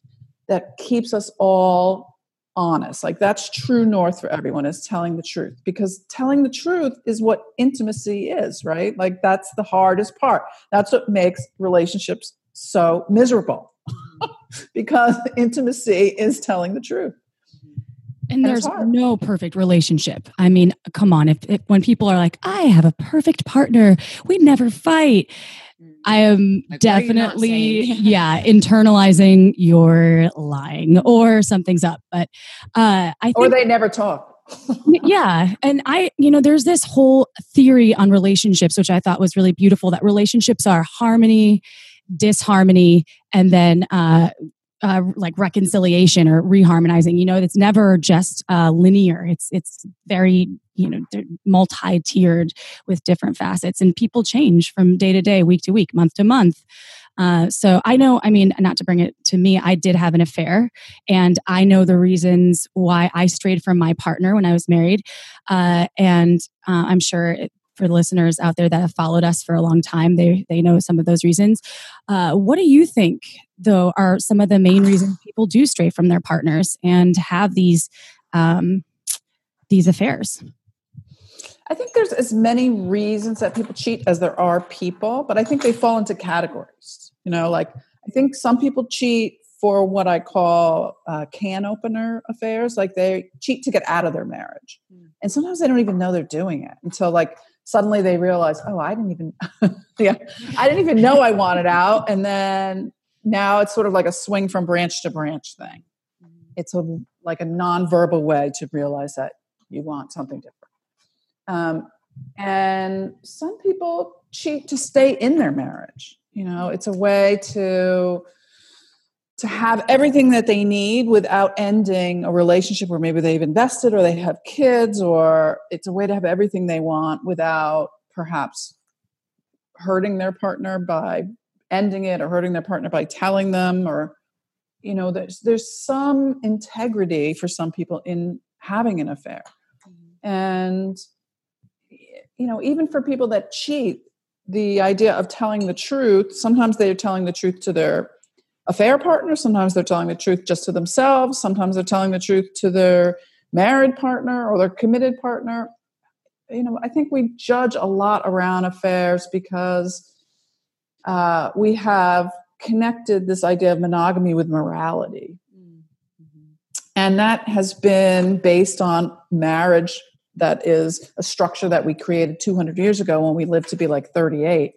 that keeps us all honest. Like that's true north for everyone is telling the truth because telling the truth is what intimacy is, right? Like that's the hardest part. That's what makes relationships so miserable *laughs* because intimacy is telling the truth. And, there's no perfect relationship. I mean, come on. If, if, when people are like, "I have a perfect partner, we never fight," I am like, definitely, *laughs* yeah, internalizing you're lying or something's up. But uh, I think, or they never talk. *laughs* yeah, and I, you know, there's this whole theory on relationships, which I thought was really beautiful. That relationships are harmony, disharmony, and then uh, uh, like reconciliation or reharmonizing. You know, it's never just uh, linear. It's it's very you know multi-tiered with different facets, and people change from day to day, week to week, month to month. Uh, so I know, I mean, not to bring it to me, I did have an affair, and I know the reasons why I strayed from my partner when I was married, uh, and uh, I'm sure it, for the listeners out there that have followed us for a long time, they they know some of those reasons. Uh, what do you think, though, are some of the main reasons people do stray from their partners and have these um, these affairs? I think there's as many reasons that people cheat as there are people, but I think they fall into categories. You know, like I think some people cheat for what I call uh, can opener affairs. Like they cheat to get out of their marriage. Hmm. And sometimes they don't even know they're doing it until like suddenly they realize, oh, I didn't even, *laughs* yeah, I didn't even know I wanted out. And then now it's sort of like a swing from branch to branch thing. Mm-hmm. It's a like a nonverbal way to realize that you want something different. Um, and some people cheat to stay in their marriage. You know, it's a way to to have everything that they need without ending a relationship where maybe they've invested or they have kids or it's a way to have everything they want without perhaps hurting their partner by ending it or hurting their partner by telling them or you know there's there's some integrity for some people in having an affair. And you know even for people that cheat the idea of telling the truth sometimes they're telling the truth to their affair partner. Sometimes they're telling the truth just to themselves. Sometimes they're telling the truth to their married partner or their committed partner. You know, I think we judge a lot around affairs because uh, we have connected this idea of monogamy with morality. Mm-hmm. And that has been based on marriage that is a structure that we created 200 years ago when we lived to be like 38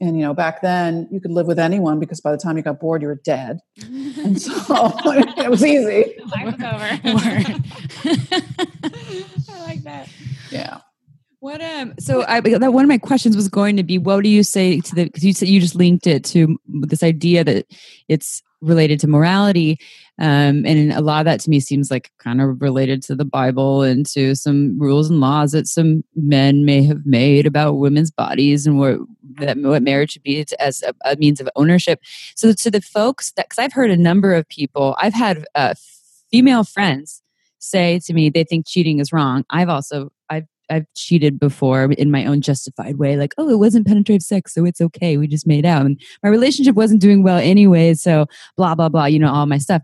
and you know back then you could live with anyone because by the time you got bored you were dead. And so *laughs* it was easy. Life was over. *laughs* *laughs* I like that. Yeah. What um so i that one of my questions was going to be what do you say to the because you said you just linked it to this idea that it's related to morality. Um, and a lot of that to me seems like kind of related to the Bible and to some rules and laws that some men may have made about women's bodies and what that what marriage should be as a, a means of ownership. So to the folks that, because I've heard a number of people, I've had uh, female friends say to me they think cheating is wrong. I've also I've I've cheated before in my own justified way, like, oh, it wasn't penetrative sex, so it's okay. We just made out. And my relationship wasn't doing well anyway, so blah, blah, blah, you know, all my stuff.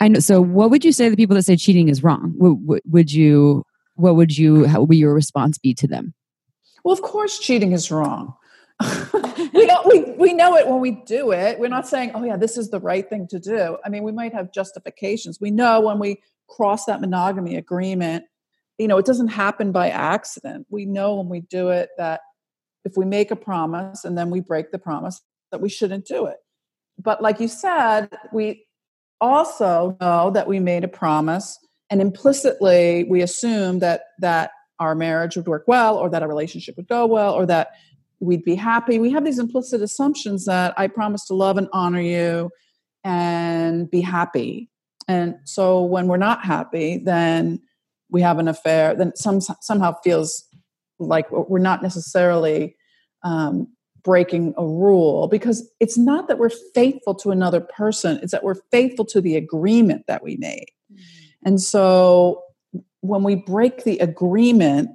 I know. So, what would you say to the people that say cheating is wrong? Would, would you, what would you, how would your response be to them? Well, of course, cheating is wrong. *laughs* we, *laughs* know, we, we know it when we do it. We're not saying, oh, yeah, this is the right thing to do. I mean, we might have justifications. We know when we cross that monogamy agreement you know, it doesn't happen by accident. We know when we do it that if we make a promise and then we break the promise, that we shouldn't do it. But like you said, we also know that we made a promise and implicitly we assume that that our marriage would work well or that our relationship would go well or that we'd be happy. We have these implicit assumptions that I promise to love and honor you and be happy. And so when we're not happy, then we have an affair, then some somehow feels like we're not necessarily um, breaking a rule because it's not that we're faithful to another person; it's that we're faithful to the agreement that we made. Mm-hmm. And so, when we break the agreement,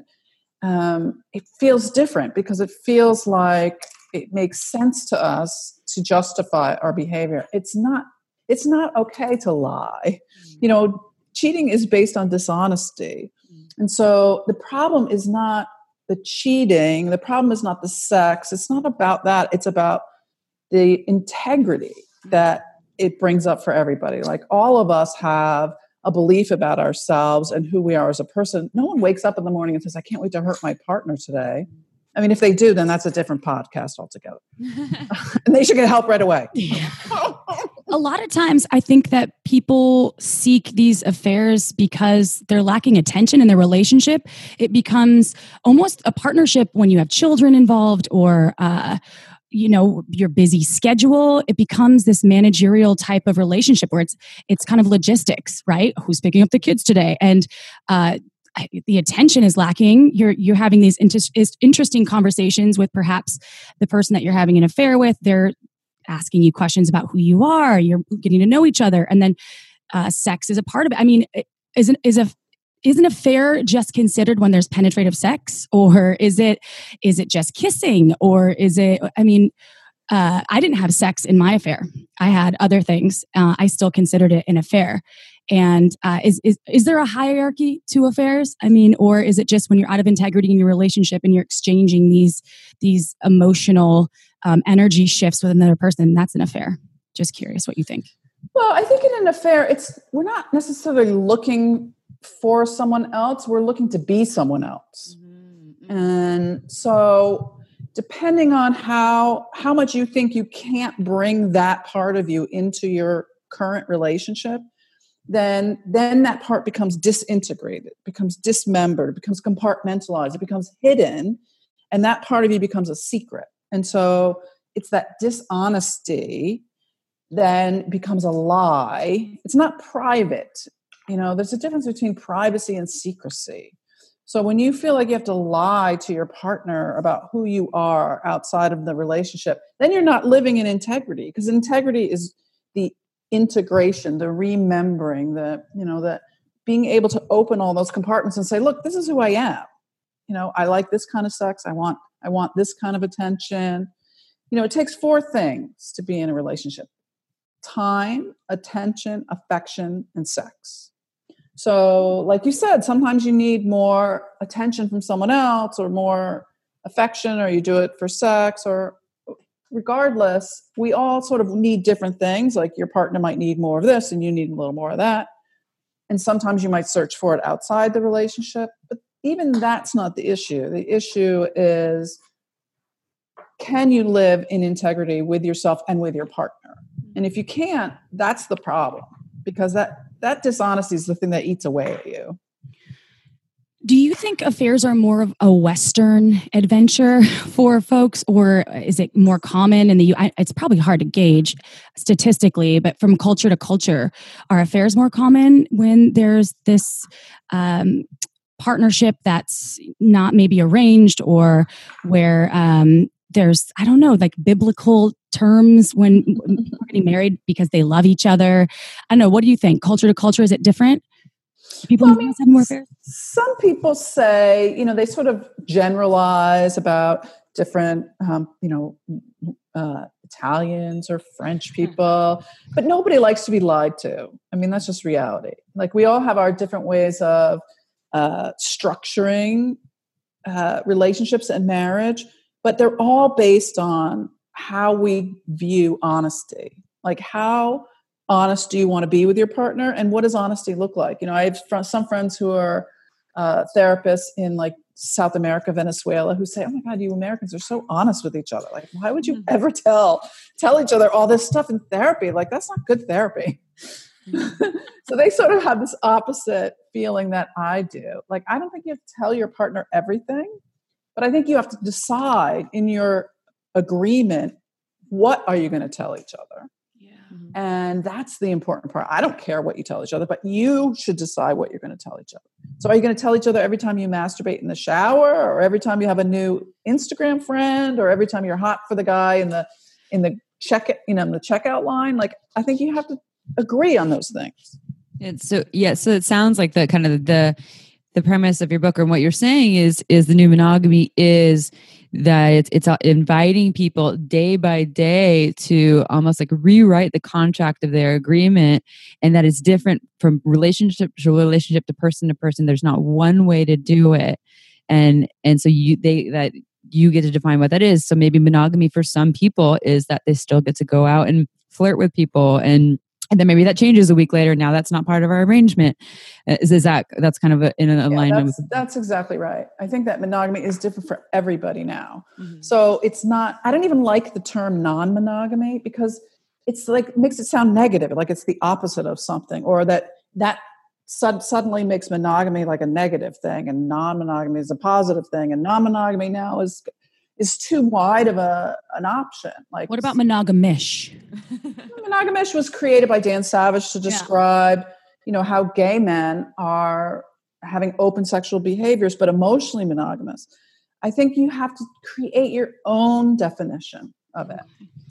um, it feels different because it feels like it makes sense to us to justify our behavior. It's not. It's not okay to lie. Mm-hmm. You know, cheating is based on dishonesty. Mm. And so the problem is not the cheating, the problem is not the sex, it's not about that, it's about the integrity mm. that it brings up for everybody. Like all of us have a belief about ourselves and who we are as a person. No one wakes up in the morning and says, I can't wait to hurt my partner today. I mean, if they do, then that's a different podcast altogether. *laughs* *laughs* and they should get help right away. *laughs* a lot of times I think that people seek these affairs because they're lacking attention in their relationship. It becomes almost a partnership when you have children involved or, uh, you know your busy schedule. It becomes this managerial type of relationship where it's it's kind of logistics right? Who's picking up the kids today? And uh, the attention is lacking. You're you're having these inter- interesting conversations with perhaps the person that you're having an affair with. They're asking you questions about who you are you're getting to know each other and then uh, sex is a part of it. I mean is an, is a is an affair just considered when there's penetrative sex? Or is it is it just kissing? Or is it i mean uh, i didn't have sex in my affair. I had other things. Uh, i still considered it an affair. And uh, is, is is there a hierarchy to affairs? I mean or is it just when you're out of integrity in your relationship and you're exchanging these these emotional um, energy shifts with another person, that's an affair. Just curious what you think. Well, I think in an affair, it's we're not necessarily looking for someone else. We're looking to be someone else, mm-hmm. and so depending on how how much you think you can't bring that part of you into your current relationship then then that part becomes disintegrated becomes dismembered becomes compartmentalized it becomes hidden and that part of you becomes a secret and so it's that dishonesty then becomes a lie. It's not private. You know, there's a difference between privacy and secrecy. So when you feel like you have to lie to your partner about who you are outside of the relationship, then you're not living in integrity because integrity is the integration, the remembering, the, you know, the being able to open all those compartments and say, look, this is who I am. You know, I like this kind of sex. I want I want this kind of attention. You know, it takes four things to be in a relationship time, attention, affection, and sex. So, like you said, sometimes you need more attention from someone else or more affection, or you do it for sex, or regardless, we all sort of need different things. Like your partner might need more of this, and you need a little more of that. And sometimes you might search for it outside the relationship, but even that's not the issue. The issue is can you live in integrity with yourself and with your partner? And if you can't, that's the problem because that that dishonesty is the thing that eats away at you. Do you think affairs are more of a Western adventure *laughs* for folks, or is it more common in the U? It's probably hard to gauge statistically, but from culture to culture, are affairs more common when there's this um, partnership that's not maybe arranged, or where um, there's I don't know, like biblical terms when people are getting married because they love each other. I don't know. What do you think? Culture to culture, is it different? People well, I mean, more affairs? Some people say, you know, they sort of generalize about different, um, you know, uh, Italians or French hmm. people, but nobody likes to be lied to. I mean, that's just reality. Like we all have our different ways of uh, structuring uh, relationships and marriage, but they're all based on how we view honesty. Like how honest do you want to be with your partner and what does honesty look like you know i have some friends who are uh, therapists in like south america venezuela who say oh my god you americans are so honest with each other like why would you mm-hmm. ever tell tell each other all this stuff in therapy like that's not good therapy. *laughs* so they sort of have this opposite feeling that i do like i don't think you have to tell your partner everything but i think you have to decide in your agreement what are you going to tell each other Mm-hmm. And that's the important part. I don't care what you tell each other, but you should decide what you're going to tell each other. So, are you going to tell each other every time you masturbate in the shower, or every time you have a new Instagram friend, or every time you're hot for the guy in the in the check you know in the checkout line? Like, I think you have to agree on those things. It's so yeah. So it sounds like the kind of the the premise of your book and what you're saying is is the new monogamy is that it's it's uh, inviting people day by day to almost like rewrite the contract of their agreement and that is different from relationship to relationship to person to person there's not one way to do it and and so you they that you get to define what that is so maybe monogamy for some people is that they still get to go out and flirt with people and and then maybe that changes a week later. Now that's not part of our arrangement. Uh, is, is that that's kind of a, in an alignment yeah, that's, with that's exactly right. I think that monogamy is different for everybody now. Mm-hmm. so it's not i don't even like the term non-monogamy because it's like makes it sound negative like it's the opposite of something or that that suddenly makes monogamy like a negative thing and non-monogamy is a positive thing and non-monogamy now is is too wide of a an option. Like what about monogamish? *laughs* monogamish was created by Dan Savage to describe, yeah. you know, how gay men are having open sexual behaviors but emotionally monogamous. I think you have to create your own definition of it.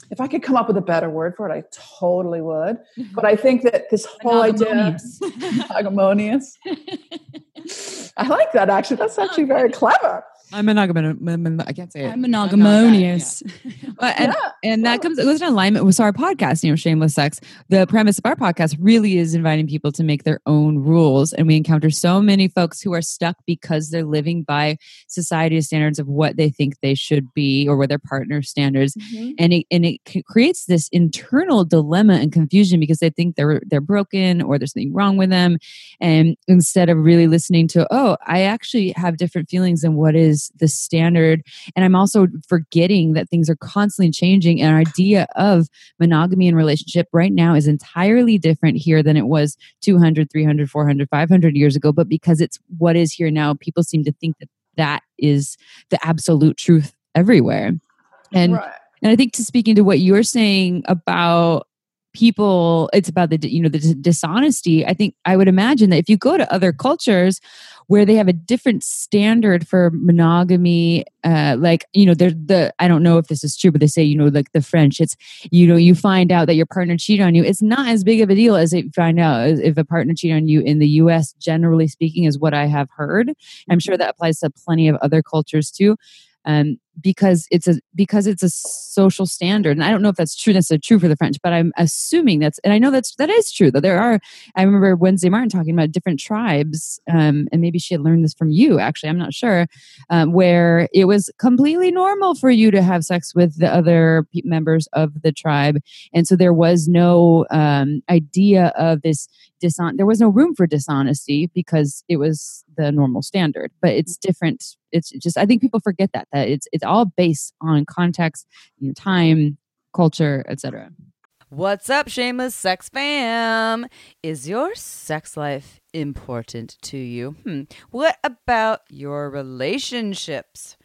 If I could come up with a better word for it, I totally would. *laughs* But I think that this whole idea, monogamous. *laughs* I like that actually. That's actually very clever. I'm monogamous. I can't say it. I'm monogamous. Yeah. *laughs* and, yeah. and that comes it goes in alignment with our podcast, you know, Shameless Sex. The premise of our podcast really is inviting people to make their own rules. And we encounter so many folks who are stuck because they're living by society's standards of what they think they should be or what their partner's standards. Mm-hmm. And it and it creates this internal dilemma and confusion because they think they're they're broken or there's something wrong with them. And instead of really listening to, oh, I actually have different feelings than what is the standard. And i'm also forgetting that things are constantly changing and our idea of monogamy and relationship right now is entirely different here than it was 200 300 400 500 years ago. But because it's what is here now people seem to think that that is the absolute truth everywhere. And right. and i think to speaking to what you're saying about people it's about the you know the dishonesty i think i would imagine that if you go to other cultures where they have a different standard for monogamy uh like you know they're the i don't know if this is true but they say you know like the french it's you know you find out that your partner cheated on you. It's not as big of a deal as if you find out if a partner cheated on you in the us generally speaking is what i have heard. I'm sure that applies to plenty of other cultures too. Um, because it's a because it's a social standard. And i don't know if that's true necessarily true for the french but i'm assuming that's and i know that's that is true that there are i remember wednesday martin talking about different tribes um, and maybe she had learned this from you actually i'm not sure um, where it was completely normal for you to have sex with the other members of the tribe. And so there was no um, idea of this dishon there was no room for dishonesty because it was the normal standard but it's different it's just i think people forget that that it's it's all based on context and time culture etc What's up, shameless sex fam? Is your sex life important to you? Hmm. What about your relationships?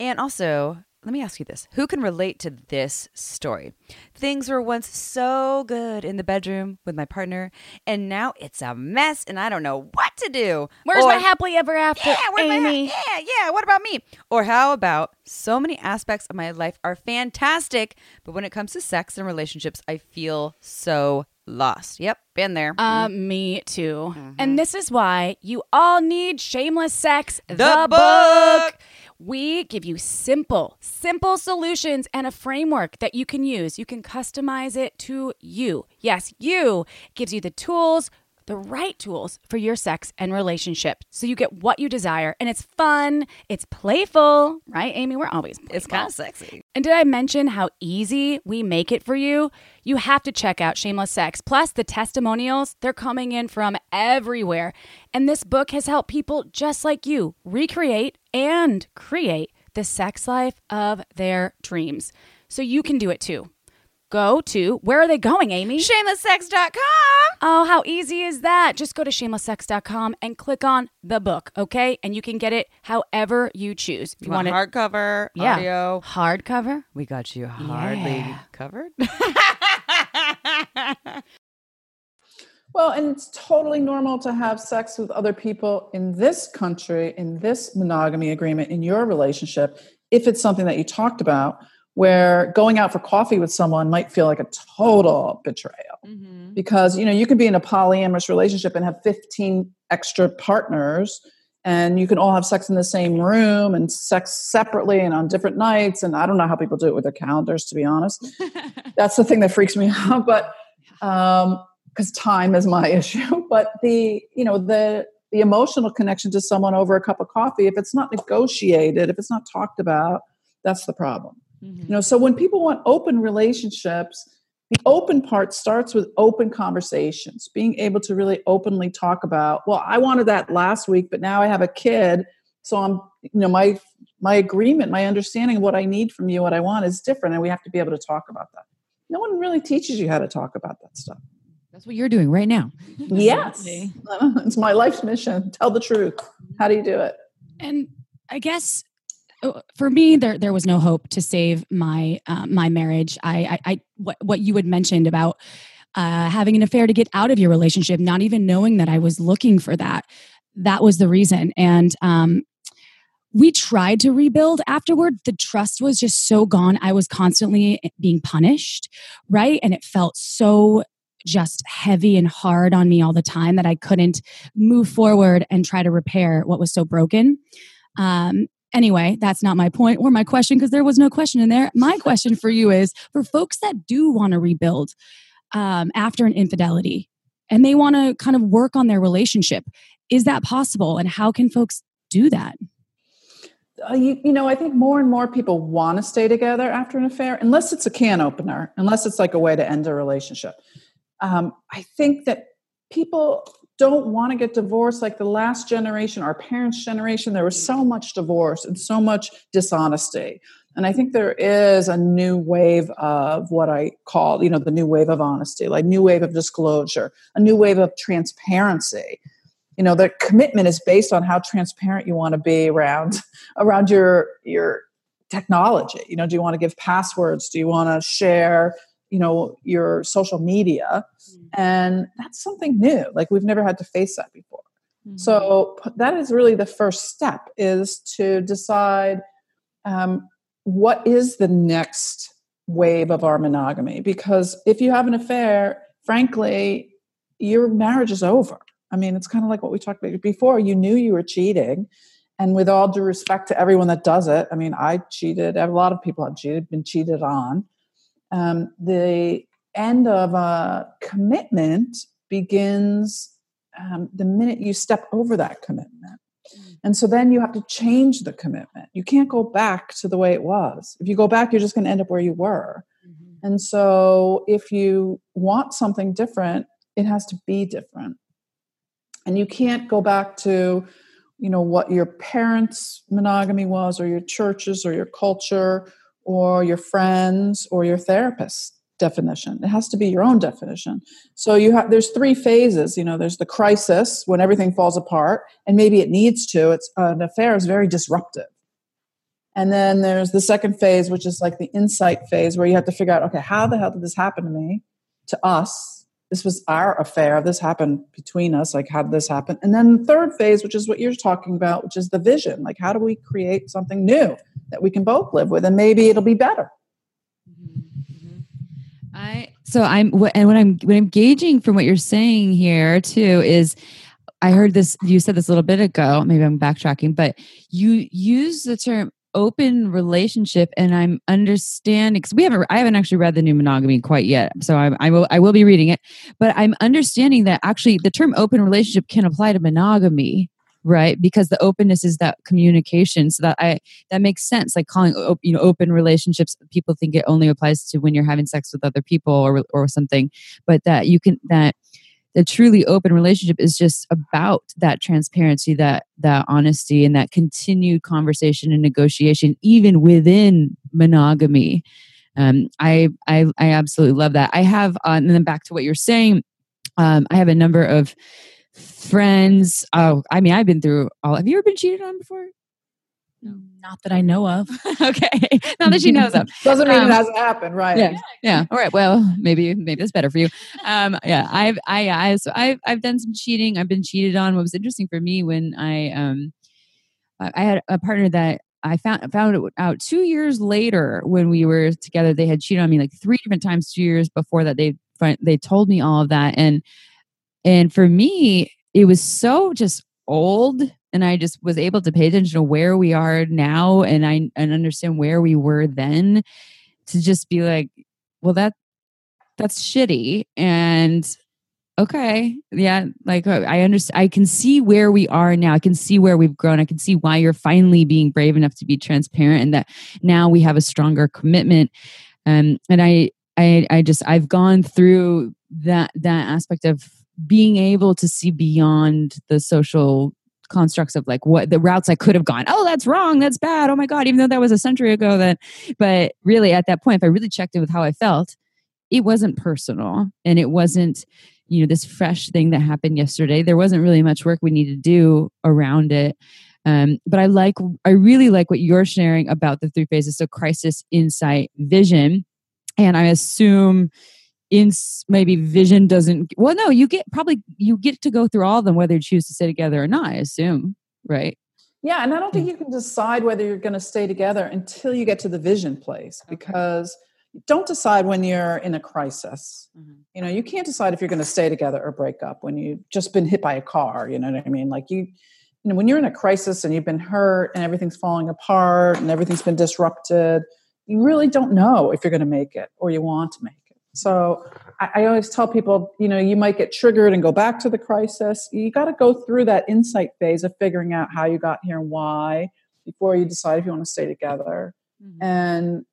And also, let me ask you this who can relate to this story? Things were once so good in the bedroom with my partner, and now it's a mess, and I don't know what to do. Where's Or- my happily ever after, yeah, where's my- Amy? yeah, yeah. What about me? Or how about so many aspects of my life are fantastic, but when it comes to sex and relationships, I feel so lost. Yep, been there. Uh, me too. And this is why you all need Shameless Sex, the, book. We give you simple, simple solutions and a framework that you can use. You can customize it to you. Yes, you gives you the tools, the right tools for your sex and relationship. So you get what you desire and it's fun, it's playful, right, Amy? We're always playful. it's kind of sexy. And did I mention how easy we make it for you? You have to check out Shameless Sex. Plus, the testimonials, they're coming in from everywhere. And this book has helped people just like you recreate and create the sex life of their dreams. So you can do it too. Go to, where are they going, Amy? Shamelesssex.com. Oh, how easy is that? Just go to shamelesssex.com and click on the book, okay? And you can get it however you choose. If You want it hardcover, yeah, audio? hardcover, We got you hardly Yeah. covered. *laughs* Well, and it's totally normal to have sex with other people in this country, in this monogamy agreement, in your relationship, if it's something that you talked about, where going out for coffee with someone might feel like a total betrayal. Because, you know, you can be in a polyamorous relationship and have 15 extra partners, and you can all have sex in the same room and sex separately and on different nights. And I don't know how people do it with their calendars, to be honest. *laughs* That's the thing that freaks me out. But, um, because time is my *laughs* issue but the you know the the emotional connection to someone over a cup of coffee if it's not negotiated if it's not talked about that's the problem Mm-hmm. you know so when people want open relationships the open part starts with open conversations being able to really openly talk about well i wanted that last week but now i have a kid so i'm you know my my agreement my understanding of what i need from you what i want is different and we have to be able to talk about that no one really teaches you how to talk about that stuff That's what you're doing right now. *laughs* Yes. *laughs* It's my life's mission. Tell the truth. How do you do it? and I guess for me, there there was no hope to save my uh, my marriage. I, I, I what what you had mentioned about uh, having an affair to get out of your relationship, not even knowing that I was looking for that. That was the reason, and um, we tried to rebuild afterward. The trust was just so gone. I was constantly being punished, right, and it felt so just heavy and hard on me all the time that I couldn't move forward and try to repair what was so broken. Um, anyway, that's not my point or my question because there was no question in there. My question for you is for folks that do want to rebuild um, after an infidelity and they want to kind of work on their relationship, is that possible? And how can folks do that? Uh, you, you know, I think more and more people want to stay together after an affair, unless it's a can opener, unless it's like a way to end a relationship. Um, I think that people don't want to get divorced like the last generation, our parents' generation. There was so much divorce and so much dishonesty. And I think there is a new wave of what I call, you know, the new wave of honesty, like new wave of disclosure, a new wave of transparency. You know, the commitment is based on how transparent you want to be around *laughs* around your your technology. You know, do you want to give passwords? Do you want to share, you know, your social media? And that's something new. Like we've never had to face that before. So that is really the first step is to decide um, what is the next wave of our monogamy. Because if you have an affair, frankly, your marriage is over. I mean, it's kind of like what we talked about before. You knew you were cheating. And with all due respect to everyone that does it, I mean, I cheated. A lot of people have cheated, been cheated on. Um, the end of a commitment begins um, the minute you step over that commitment. And so then you have to change the commitment. You can't go back to the way it was. If you go back, you're just going to end up where you were. And so if you want something different, it has to be different. And you can't go back to, you know, what your parents' monogamy was, or your churches, or your culture, or your friends, or your therapist. definition. It has to be your own definition. So you have there's three phases. You know, there's the crisis when everything falls apart, and maybe it needs to. It's uh, an affair is very disruptive. And then there's the second phase, which is like the insight phase, where you have to figure out, okay, how the hell did this happen to me, to us? This was our affair. This happened between us. Like, how did this happen? And then the third phase, which is what you're talking about, which is the vision. Like, how do we create something new that we can both live with, and maybe it'll be better. Mm-hmm. Mm-hmm. I so I'm and what I'm what I'm gauging from what you're saying here too is I heard this you said this a little bit ago maybe I'm backtracking but you use the term open relationship and I'm understanding because we haven't I haven't actually read the new monogamy quite yet so I, I will I will be reading it but I'm understanding that actually the term open relationship can apply to monogamy right? Because the openness is that communication. So that i that makes sense like calling you know open relationships. People think it only applies to when you're having sex with other people or or something but that you can that the truly open relationship is just about that transparency that that honesty and that continued conversation and negotiation even within monogamy. Um, I, I i absolutely love that. I have uh, and then back to what you're saying um, i have a number of friends. Oh, I mean, I've been through all. Have you ever been cheated on before? No, Not that I know of. *laughs* okay, *laughs* not that she knows of. *laughs* Doesn't mean Um, it hasn't happened, right? Yeah, yeah. All right. Well, maybe maybe that's better for you. Um, yeah, I've I I so I've I've done some cheating. I've been cheated on. What was interesting for me when I um I I had a partner that I found found out two years later when we were together. They had cheated on me like three different times. Two years before that, they they told me all of that, and and for me, it was so just old. And I just was able to pay attention to where we are now, and I and understand where we were then. To just be like, well, that that's shitty, and okay yeah like uh, i understand i can see where we are now i can see where we've grown i can see why you're finally being brave enough to be transparent and that now we have a stronger commitment um, and i i i just i've gone through that that aspect of being able to see beyond the social constructs of like what the routes i could have gone. Oh that's wrong that's bad oh my god even though that was a century ago that but really at that point if i really checked in with how i felt it wasn't personal and it wasn't you know this fresh thing that happened yesterday. There wasn't really much work we need to do around it. Um, but i like i really like what you're sharing about the three phases so crisis insight vision. And i assume in maybe vision doesn't well no you get probably you get to go through all of them whether you choose to stay together or not i assume right Yeah, and I don't think mm. you can decide whether you're going to stay together until you get to the vision place because don't decide when you're in a crisis. Mm-hmm. You know, you can't decide if you're going to stay together or break up when you've just been hit by a car, you know what I mean? Like you you know, when you're in a crisis and you've been hurt and everything's falling apart and everything's been disrupted, you really don't know if you're going to make it or you want to make it. So I, I always tell people, you know, you might get triggered and go back to the crisis. You got to go through that insight phase of figuring out how you got here and why before you decide if you want to stay together. And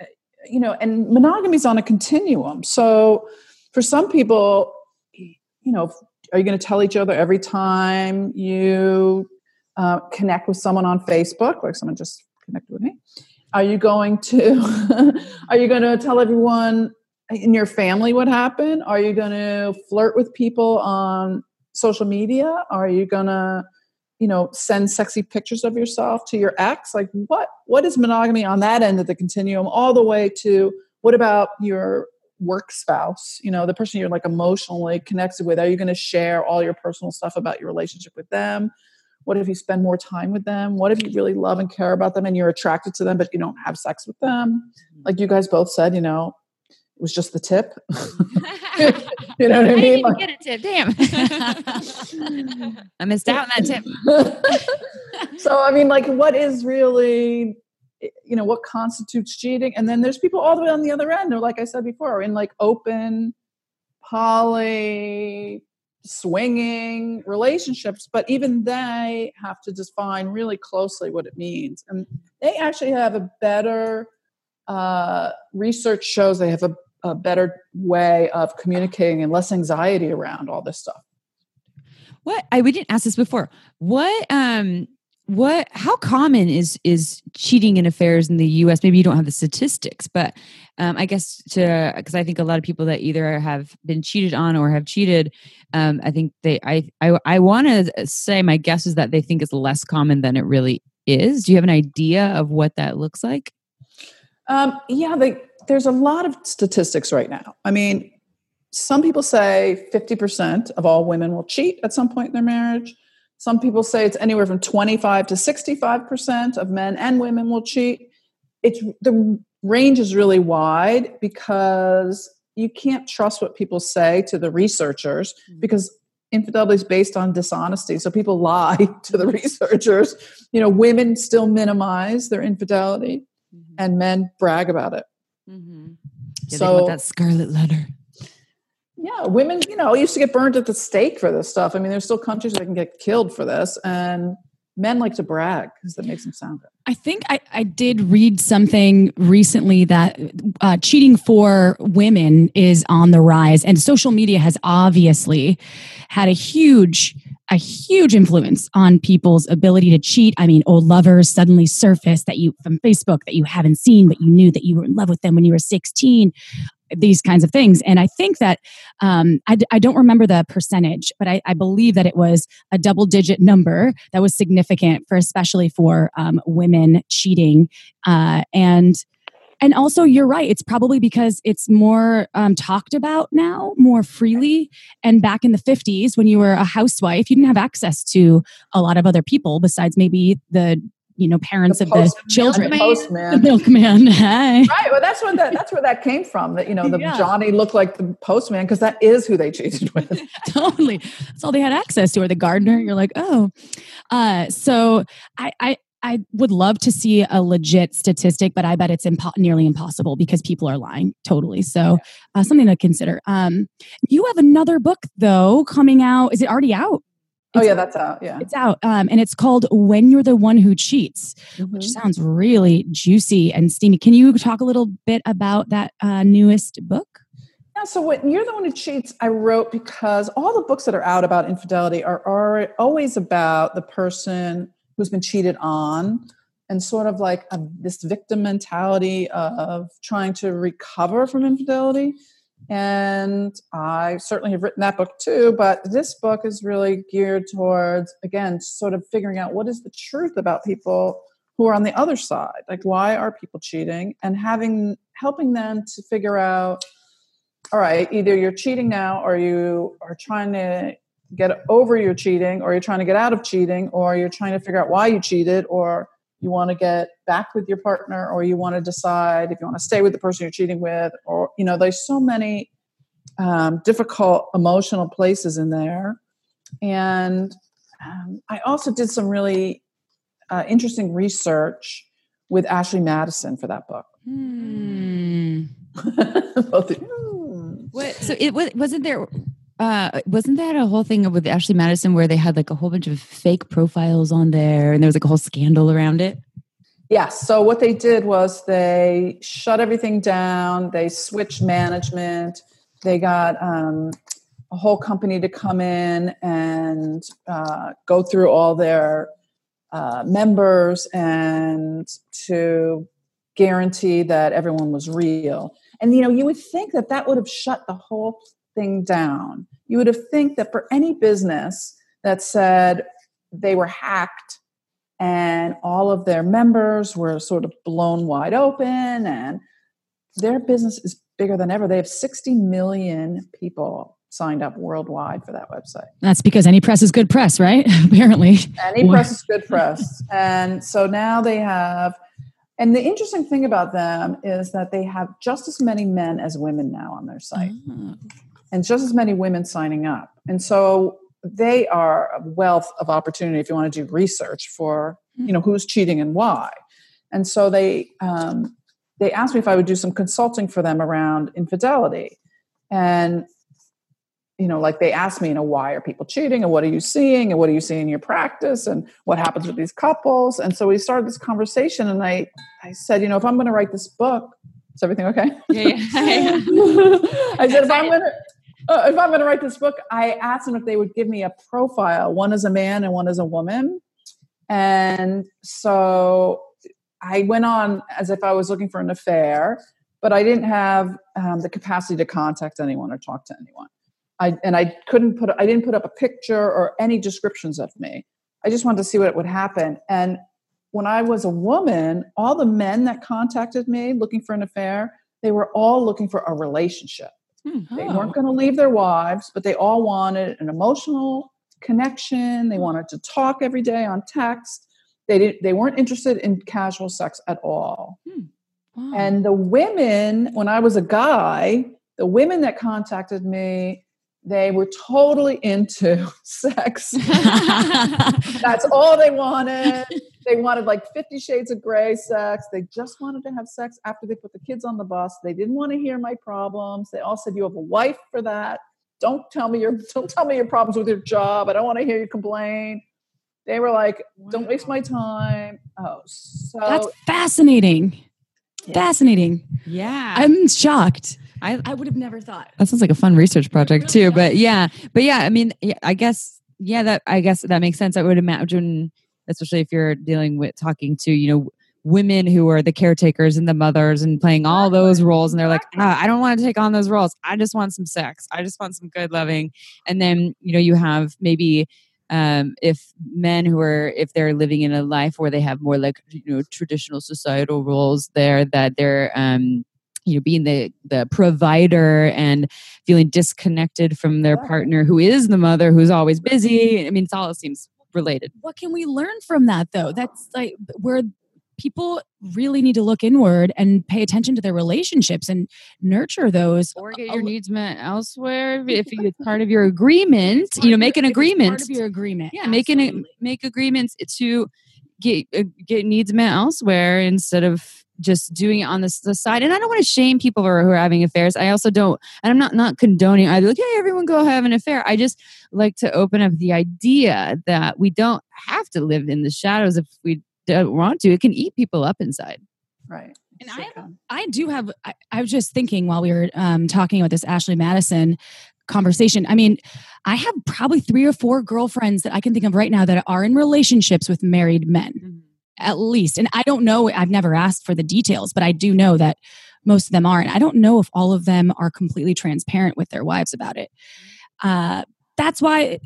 uh, you know, and monogamy is on a continuum. So for some people, you know, are you going to tell each other every time you uh, connect with someone on Facebook, like someone just connected with me? Are you going to *laughs* are you going to tell everyone in your family what happened? Are you going to flirt with people on social media? Are you going to you know send sexy pictures of yourself to your ex? Like what what is monogamy on that end of the continuum all the way to what about your work spouse? You know the person you're like emotionally connected with are you going to share all your personal stuff about your relationship with them? What if you spend more time with them? What if you really love and care about them and you're attracted to them but you don't have sex with them? Mm-hmm. Like you guys both said you know was just the tip *laughs* *laughs* you know what i I mean even get a tip. Damn. *laughs* I missed out on that tip. so I mean, like, what is really, you know, what constitutes cheating? And then there's people all the way on the other end. Or like I said before, are in like open, poly, swinging relationships, but even they have to define really closely what it means. And they actually have a better uh, research shows they have a, a better way of communicating and less anxiety around all this stuff. What I we didn't ask this before. What um what how common is is cheating in affairs in the us maybe you don't have the statistics but um, i guess to because i think a lot of people that either have been cheated on or have cheated um, i think they i i, I want to say my guess is that they think it's less common than it really is do you have an idea of what that looks like Um, yeah, they, there's a lot of statistics right now. I mean, some people say 50% of all women will cheat at some point in their marriage. Some people say it's anywhere from 25 to 65% of men and women will cheat. It's the range is really wide because you can't trust what people say to the researchers mm. because infidelity is based on dishonesty. So people lie *laughs* to the researchers. You know, women still minimize their infidelity mm-hmm. and men brag about it. Mm-hmm. yeah, they So- want that scarlet letter Yeah, women, you know, used to get burned at the stake for this stuff. I mean, there's still countries that can get killed for this, and men like to brag because that makes them sound good. I think I, I did read something recently that uh, cheating for women is on the rise, and social media has obviously had a huge, a huge influence on people's ability to cheat. I mean, old lovers suddenly surface that you from Facebook that you haven't seen, but you knew that you were in love with them when you were 16. These kinds of things, and I think that um, I, I don't remember the percentage, but I, I believe that it was a double digit number that was significant for especially for um, women cheating uh, and and also you're right it's probably because it's more um, talked about now more freely and back in the 50s when you were a housewife you didn't have access to a lot of other people besides maybe the you know parents of the children the *laughs* the milkman *laughs* Hi. Right. Well, that's where that *laughs* that's where that came from. That you know, the Yeah. Johnny looked like the postman because that is who they cheated with. totally that's all they had access to or the gardener you're like oh uh, so I, I I would love to see a legit statistic, but I bet it's impo- nearly impossible because people are lying totally. So, uh, something to consider. Um, you have another book though coming out. Is it already out? Oh It's- yeah, that's out. Yeah. It's out, um, and it's called "When You're the One Who Cheats," which Mhm. sounds really juicy and steamy. Can you talk a little bit about that uh, newest book? Yeah, so when you're the one who cheats, I wrote because all the books that are out about infidelity are, are always about the person who's been cheated on and sort of like a, this victim mentality of trying to recover from infidelity. And I certainly have written that book too, but this book is really geared towards, again, sort of figuring out what is the truth about people who are on the other side. Like, why are people cheating? And having helping them to figure out all right, either you're cheating now or you are trying to get over your cheating or you're trying to get out of cheating or you're trying to figure out why you cheated or you want to get back with your partner or you want to decide if you want to stay with the person you're cheating with or you know there's so many um, difficult emotional places in there and um, i also did some really uh, interesting research with ashley madison for that book Hmm. *laughs* Both hmm. What? So it was wasn't there. Uh, wasn't that a whole thing with Ashley Madison where they had like a whole bunch of fake profiles on there and there was like a whole scandal around it? Yes. So what they did was they shut everything down. They switched management. They got um, a whole company to come in and uh, go through all their uh, members and to guarantee that everyone was real. And you know, you would think that that would have shut the whole thing down. You would have think that for any business that said they were hacked and all of their members were sort of blown wide open and their business is bigger than ever. They have 60 million people signed up worldwide for that website. That's because any press is good press, right? *laughs* Apparently. Any press is good press. and so now they have, and the interesting thing about them is that they have just as many men as women now on their site ah. And just as many women signing up. And so they are a wealth of opportunity if you want to do research for, you know, who's cheating and why. And so they um, they asked me if I would do some consulting for them around infidelity. And you know, like they asked me, you know, why are people cheating and what are you seeing and what are you seeing in your practice and what happens with these couples? And so we started this conversation and I I said, you know, if I'm going to write this book, is everything okay? Yeah, yeah. *laughs* *laughs* I said, if I'm going to uh, if I'm going to write this book, I asked them if they would give me a profile, one as a man and one as a woman, And so I went on as if I was looking for an affair, but I didn't have um, the capacity to contact anyone or talk to anyone. I, and I couldn't put I didn't put up a picture or any descriptions of me. I just wanted to see what would happen. And when I was a woman, all the men that contacted me looking for an affair, they were all looking for a relationship. Hmm. They Oh. weren't going to leave their wives, but they all wanted an emotional connection. They wanted to talk every day on text. They didn't, they weren't interested in casual sex at all. Wow. And the women, when I was a guy, the women that contacted me, they were totally into *laughs* sex. *laughs* That's all they wanted. They wanted like 50 shades of gray sex. They just wanted to have sex after they put the kids on the bus. They didn't want to hear my problems. They all said, You have a wife for that. Don't tell me your don't tell me your problems with your job. I don't want to hear you complain. They were like, Don't waste my time. Oh, so That's fascinating. Fascinating. Yeah. I'm shocked. I, I would have never thought. that sounds like a fun research project really too. But yeah, but yeah, I mean, yeah, I guess, yeah, that I guess that makes sense. I would imagine, especially if you're dealing with talking to, you know, women who are the caretakers and the mothers and playing all those roles, and they're like, ah, I don't want to take on those roles. I just want some sex. I just want some good loving. And then you know, you have maybe. Um, if men who are if they're living in a life where they have more like you know traditional societal roles there that they're um you know being the the provider and feeling disconnected from their partner who is the mother who's always busy i mean it all seems related What can we learn from that though? That's like where people really need to look inward and pay attention to their relationships and nurture those. or get your needs met elsewhere if it's *laughs* part of your agreement you know make an agreement Part of your agreement. yeah make an make agreements to get uh, get needs met elsewhere instead of just doing it on the, the side and i don't want to shame people who are, who are having affairs i also don't and i'm not not condoning i'd like hey everyone go have an affair i just like to open up the idea that we don't have to live in the shadows if we don't want to it can eat people up inside right. And Sure I have. I do have. I, I was just thinking while we were um, talking about this Ashley Madison conversation. I mean, I have probably three or four girlfriends that I can think of right now that are in relationships with married men, at least. And I don't know. I've never asked for the details, but I do know that most of them are. And I don't know if all of them are completely transparent with their wives about it. Uh, that's why.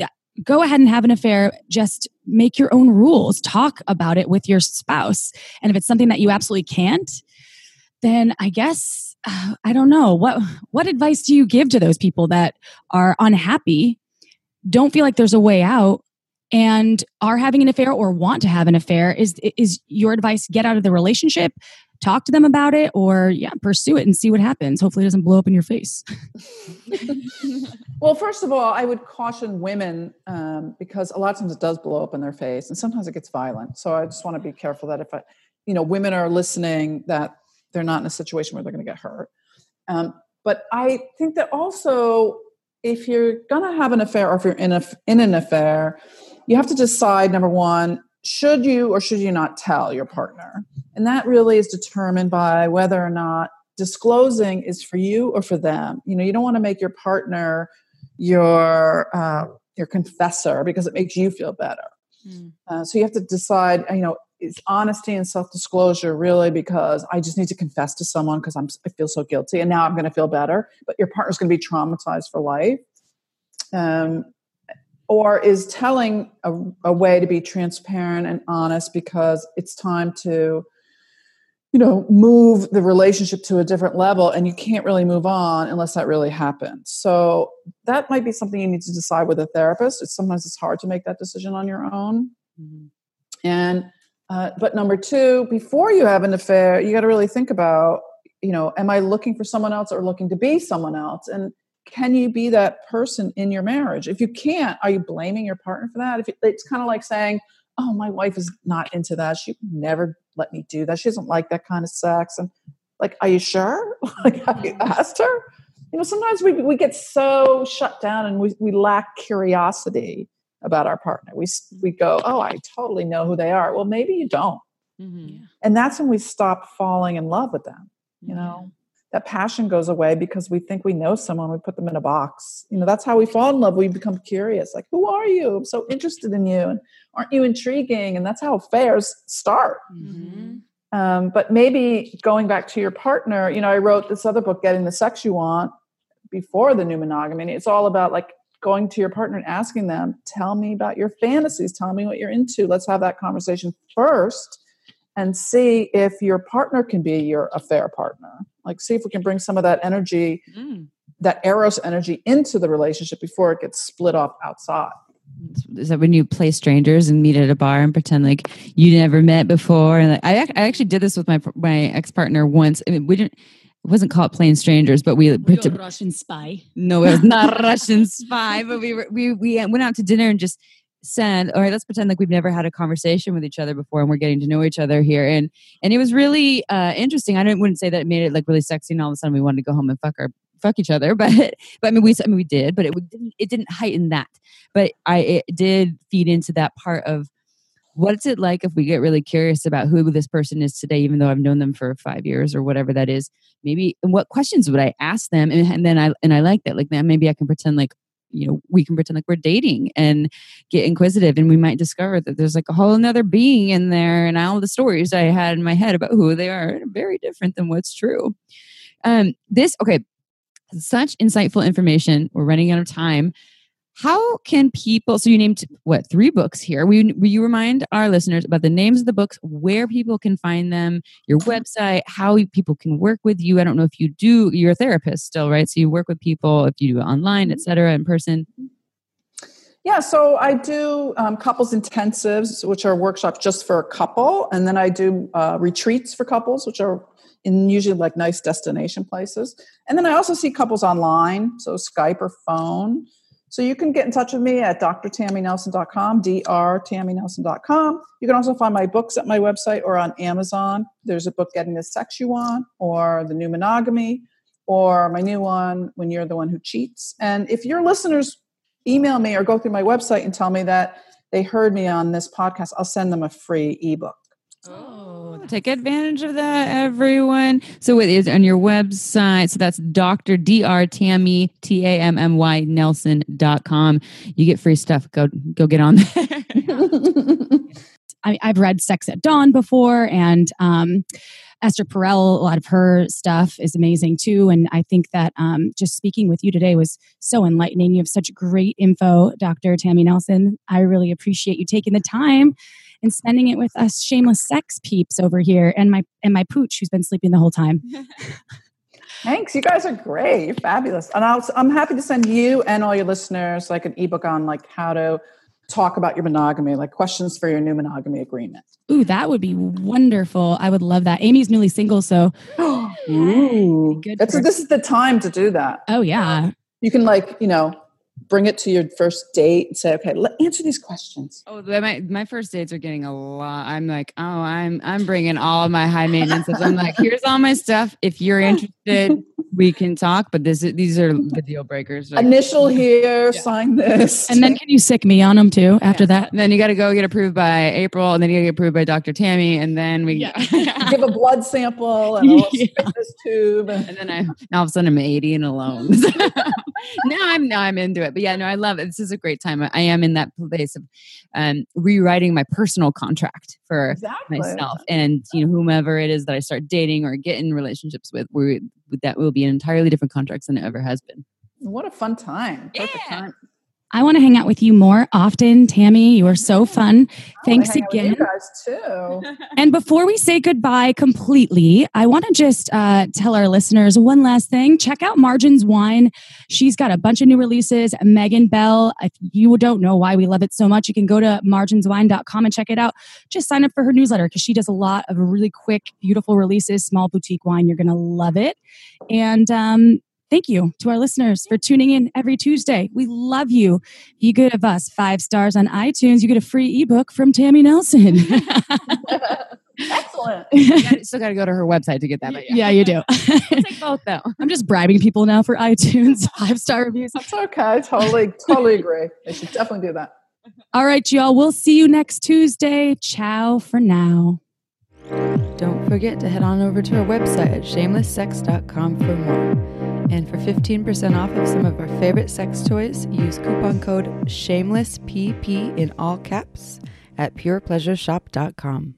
Go ahead and have an affair. Just make your own rules. Talk about it with your spouse. And if it's something that you absolutely can't, then I guess uh, I don't know what what advice do you give to those people that are unhappy, don't feel like there's a way out, and are having an affair or want to have an affair? Is is your advice get out of the relationship, talk to them about it, or yeah, pursue it and see what happens. Hopefully, it doesn't blow up in your face. *laughs* Well, first of all, I would caution women um, because a lot of times it does blow up in their face, and sometimes it gets violent. So I just want to be careful that if I, you know, women are listening, that they're not in a situation where they're going to get hurt. Um, but I think that also, if you're going to have an affair, or if you're in a in an affair, you have to decide number one: should you or should you not tell your partner, and that really is determined by whether or not disclosing is for you or for them. You know, you don't want to make your partner your uh, your confessor because it makes you feel better. Uh, so you have to decide. You know, is honesty and self disclosure really because I just need to confess to someone because I'm I feel so guilty and now I'm going to feel better, but your partner's going to be traumatized for life. Um, or is telling a, a way to be transparent and honest because it's time to you know move the relationship to a different level and you can't really move on unless that really happens. So that might be something you need to decide with a therapist. It's sometimes it's hard to make that decision on your own. And uh, but number two before you have an affair you got to really think about you know am i looking for someone else or looking to be someone else? And can you be that person in your marriage? If you can't are you blaming your partner for that? If it, it's kind of like saying oh my wife is not into that. She would never let me do that. She doesn't like that kind of sex. And like are you sure? *laughs* Like have you mm-hmm. asked her? You know sometimes we, we get so shut down and we, we lack curiosity about our partner. We, we go oh i totally know who they are. Well maybe you don't. Mm-hmm. And that's when we stop falling in love with them you know that passion goes away because we think we know someone, we put them in a box. You know, that's how we fall in love. We become curious, like, who are you? I'm so interested in you. And aren't you intriguing? And that's how affairs start. Mm-hmm. Um, but maybe going back to your partner, you know, I wrote this other book, Getting the Sex You Want, before the new monogamy. It's all about like going to your partner and asking them, tell me about your fantasies, tell me what you're into. Let's have that conversation first and see if your partner can be your affair partner. Like, see if we can bring some of that energy, Mm. that Eros energy into the relationship before it gets split off outside. Is that when you play strangers and meet at a bar and pretend like you never met before? And like, I, ac- I actually did this with my my ex partner once. I mean, we didn't. It wasn't called playing strangers, but we You're a Russian spy. No, it was not a *laughs* Russian spy, but we were, we we went out to dinner and just said, "All right, let's pretend like we've never had a conversation with each other before, and we're getting to know each other here." And and it was really uh, interesting. I don't wouldn't say that it made it like really sexy, and all of a sudden we wanted to go home and fuck our fuck each other, *laughs* but but I mean we I mean we did, but it didn't it didn't heighten that. But I it did feed into that part of what's it like if we get really curious about who this person is today, even though I've known them for five years or whatever that is maybe and what questions would I ask them? And, and then I and I like that. Like maybe I can pretend like you know we can pretend like we're dating and get inquisitive and we might discover that there's like a whole another being in there and all the stories I had in my head about who they are are very different than what's true. Um this okay, such insightful information. We're running out of time. How can people? So you named what three books here? We will you remind our listeners about the names of the books, where people can find them, your website, how people can work with you. I don't know if you do. You're a therapist still, right? So you work with people if you do it online, et cetera, in person. Yeah, so I do um, couples intensives, which are workshops just for a couple, and then I do uh, retreats for couples, which are in usually like nice destination places. And then I also see couples online, so Skype or phone. So you can get in touch with me at drtammynelson.com, drtammynelson.com. You can also find my books at my website or on Amazon. There's a book, Getting the Sex You Want, or The New Monogamy, or my new one, When You're the One Who Cheats. And if your listeners email me or go through my website and tell me that they heard me on this podcast, I'll send them a free ebook. Take advantage of that, everyone. So it is on your website. So that's Dr. Dr. Tammy, T A M M Y Nelson.com. You get free stuff. Go go get on there. *laughs* I, I've read Sex at Dawn before, and um, Esther Perel. A lot of her stuff is amazing too. And I think that um, just speaking with you today was so enlightening. You have such great info, Dr. Tammy Nelson. I really appreciate you taking the time and spending it with us shameless sex peeps over here, and my and my pooch who's been sleeping the whole time. *laughs* Thanks. You guys are great. You're fabulous. And I'll, I'm happy to send you and all your listeners like an ebook on like how to talk about your monogamy, like questions for your new monogamy agreement. Ooh, that would be wonderful. I would love that. Amy's newly single, so *gasps* Ooh. Good That's, this is the time to do that. oh yeah, You can like, you know, bring it to your first date and say, okay, let answer these questions. Oh, my my first dates are getting a lot. I'm like, oh, I'm I'm bringing all of my high maintenance. I'm like, here's all my stuff. If you're interested, *laughs* we can talk. But this is, these are the deal breakers. Like, Initial here, sign this. and then can you sic me on them too after that? then you got to go get approved by April, and then you got to get approved by Dr. Tammy, and then we. *laughs* give a blood sample and a little *laughs* Yeah. fitness tube. And and then I now all of a sudden I'm 80 and alone. now I'm now I'm into it. But yeah, no, I love it. This is a great time. I am in that place of um, rewriting my personal contract for exactly. myself and you know whomever it is that I start dating or get in relationships with. We that will be an entirely different contract than it ever has been. What a fun time. Perfect Yeah. time. I want to hang out with you more often, Tammy. You are so fun. Thanks wanna hang out with again. You guys too. *laughs* And before we say goodbye completely, I want to just uh, tell our listeners one last thing. Check out Margins Wine. She's got a bunch of new releases. Megan Bell, if you don't know why we love it so much, you can go to marginswine.com and check it out. Just sign up for her newsletter because she does a lot of really quick, beautiful releases, small boutique wine. You're going to love it. And um, Thank you to our listeners for tuning in every Tuesday. We love you. Be good of us. Five stars on iTunes. You get a free ebook from Tammy Nelson. *laughs* Excellent. *laughs* You gotta- still got to go to her website to get that. But yeah. yeah, you do. *laughs* I'll take both though. I'm just bribing people now for iTunes five star reviews. That's okay. Totally, totally agree. They should definitely do that. All right, y'all. We'll see you next Tuesday. Ciao for now. Don't forget to head on over to our website at shamelesssex.com for more. And for 15% off of some of our favorite sex toys, use coupon code SHAMELESSPP in all caps at purepleasureshop.com.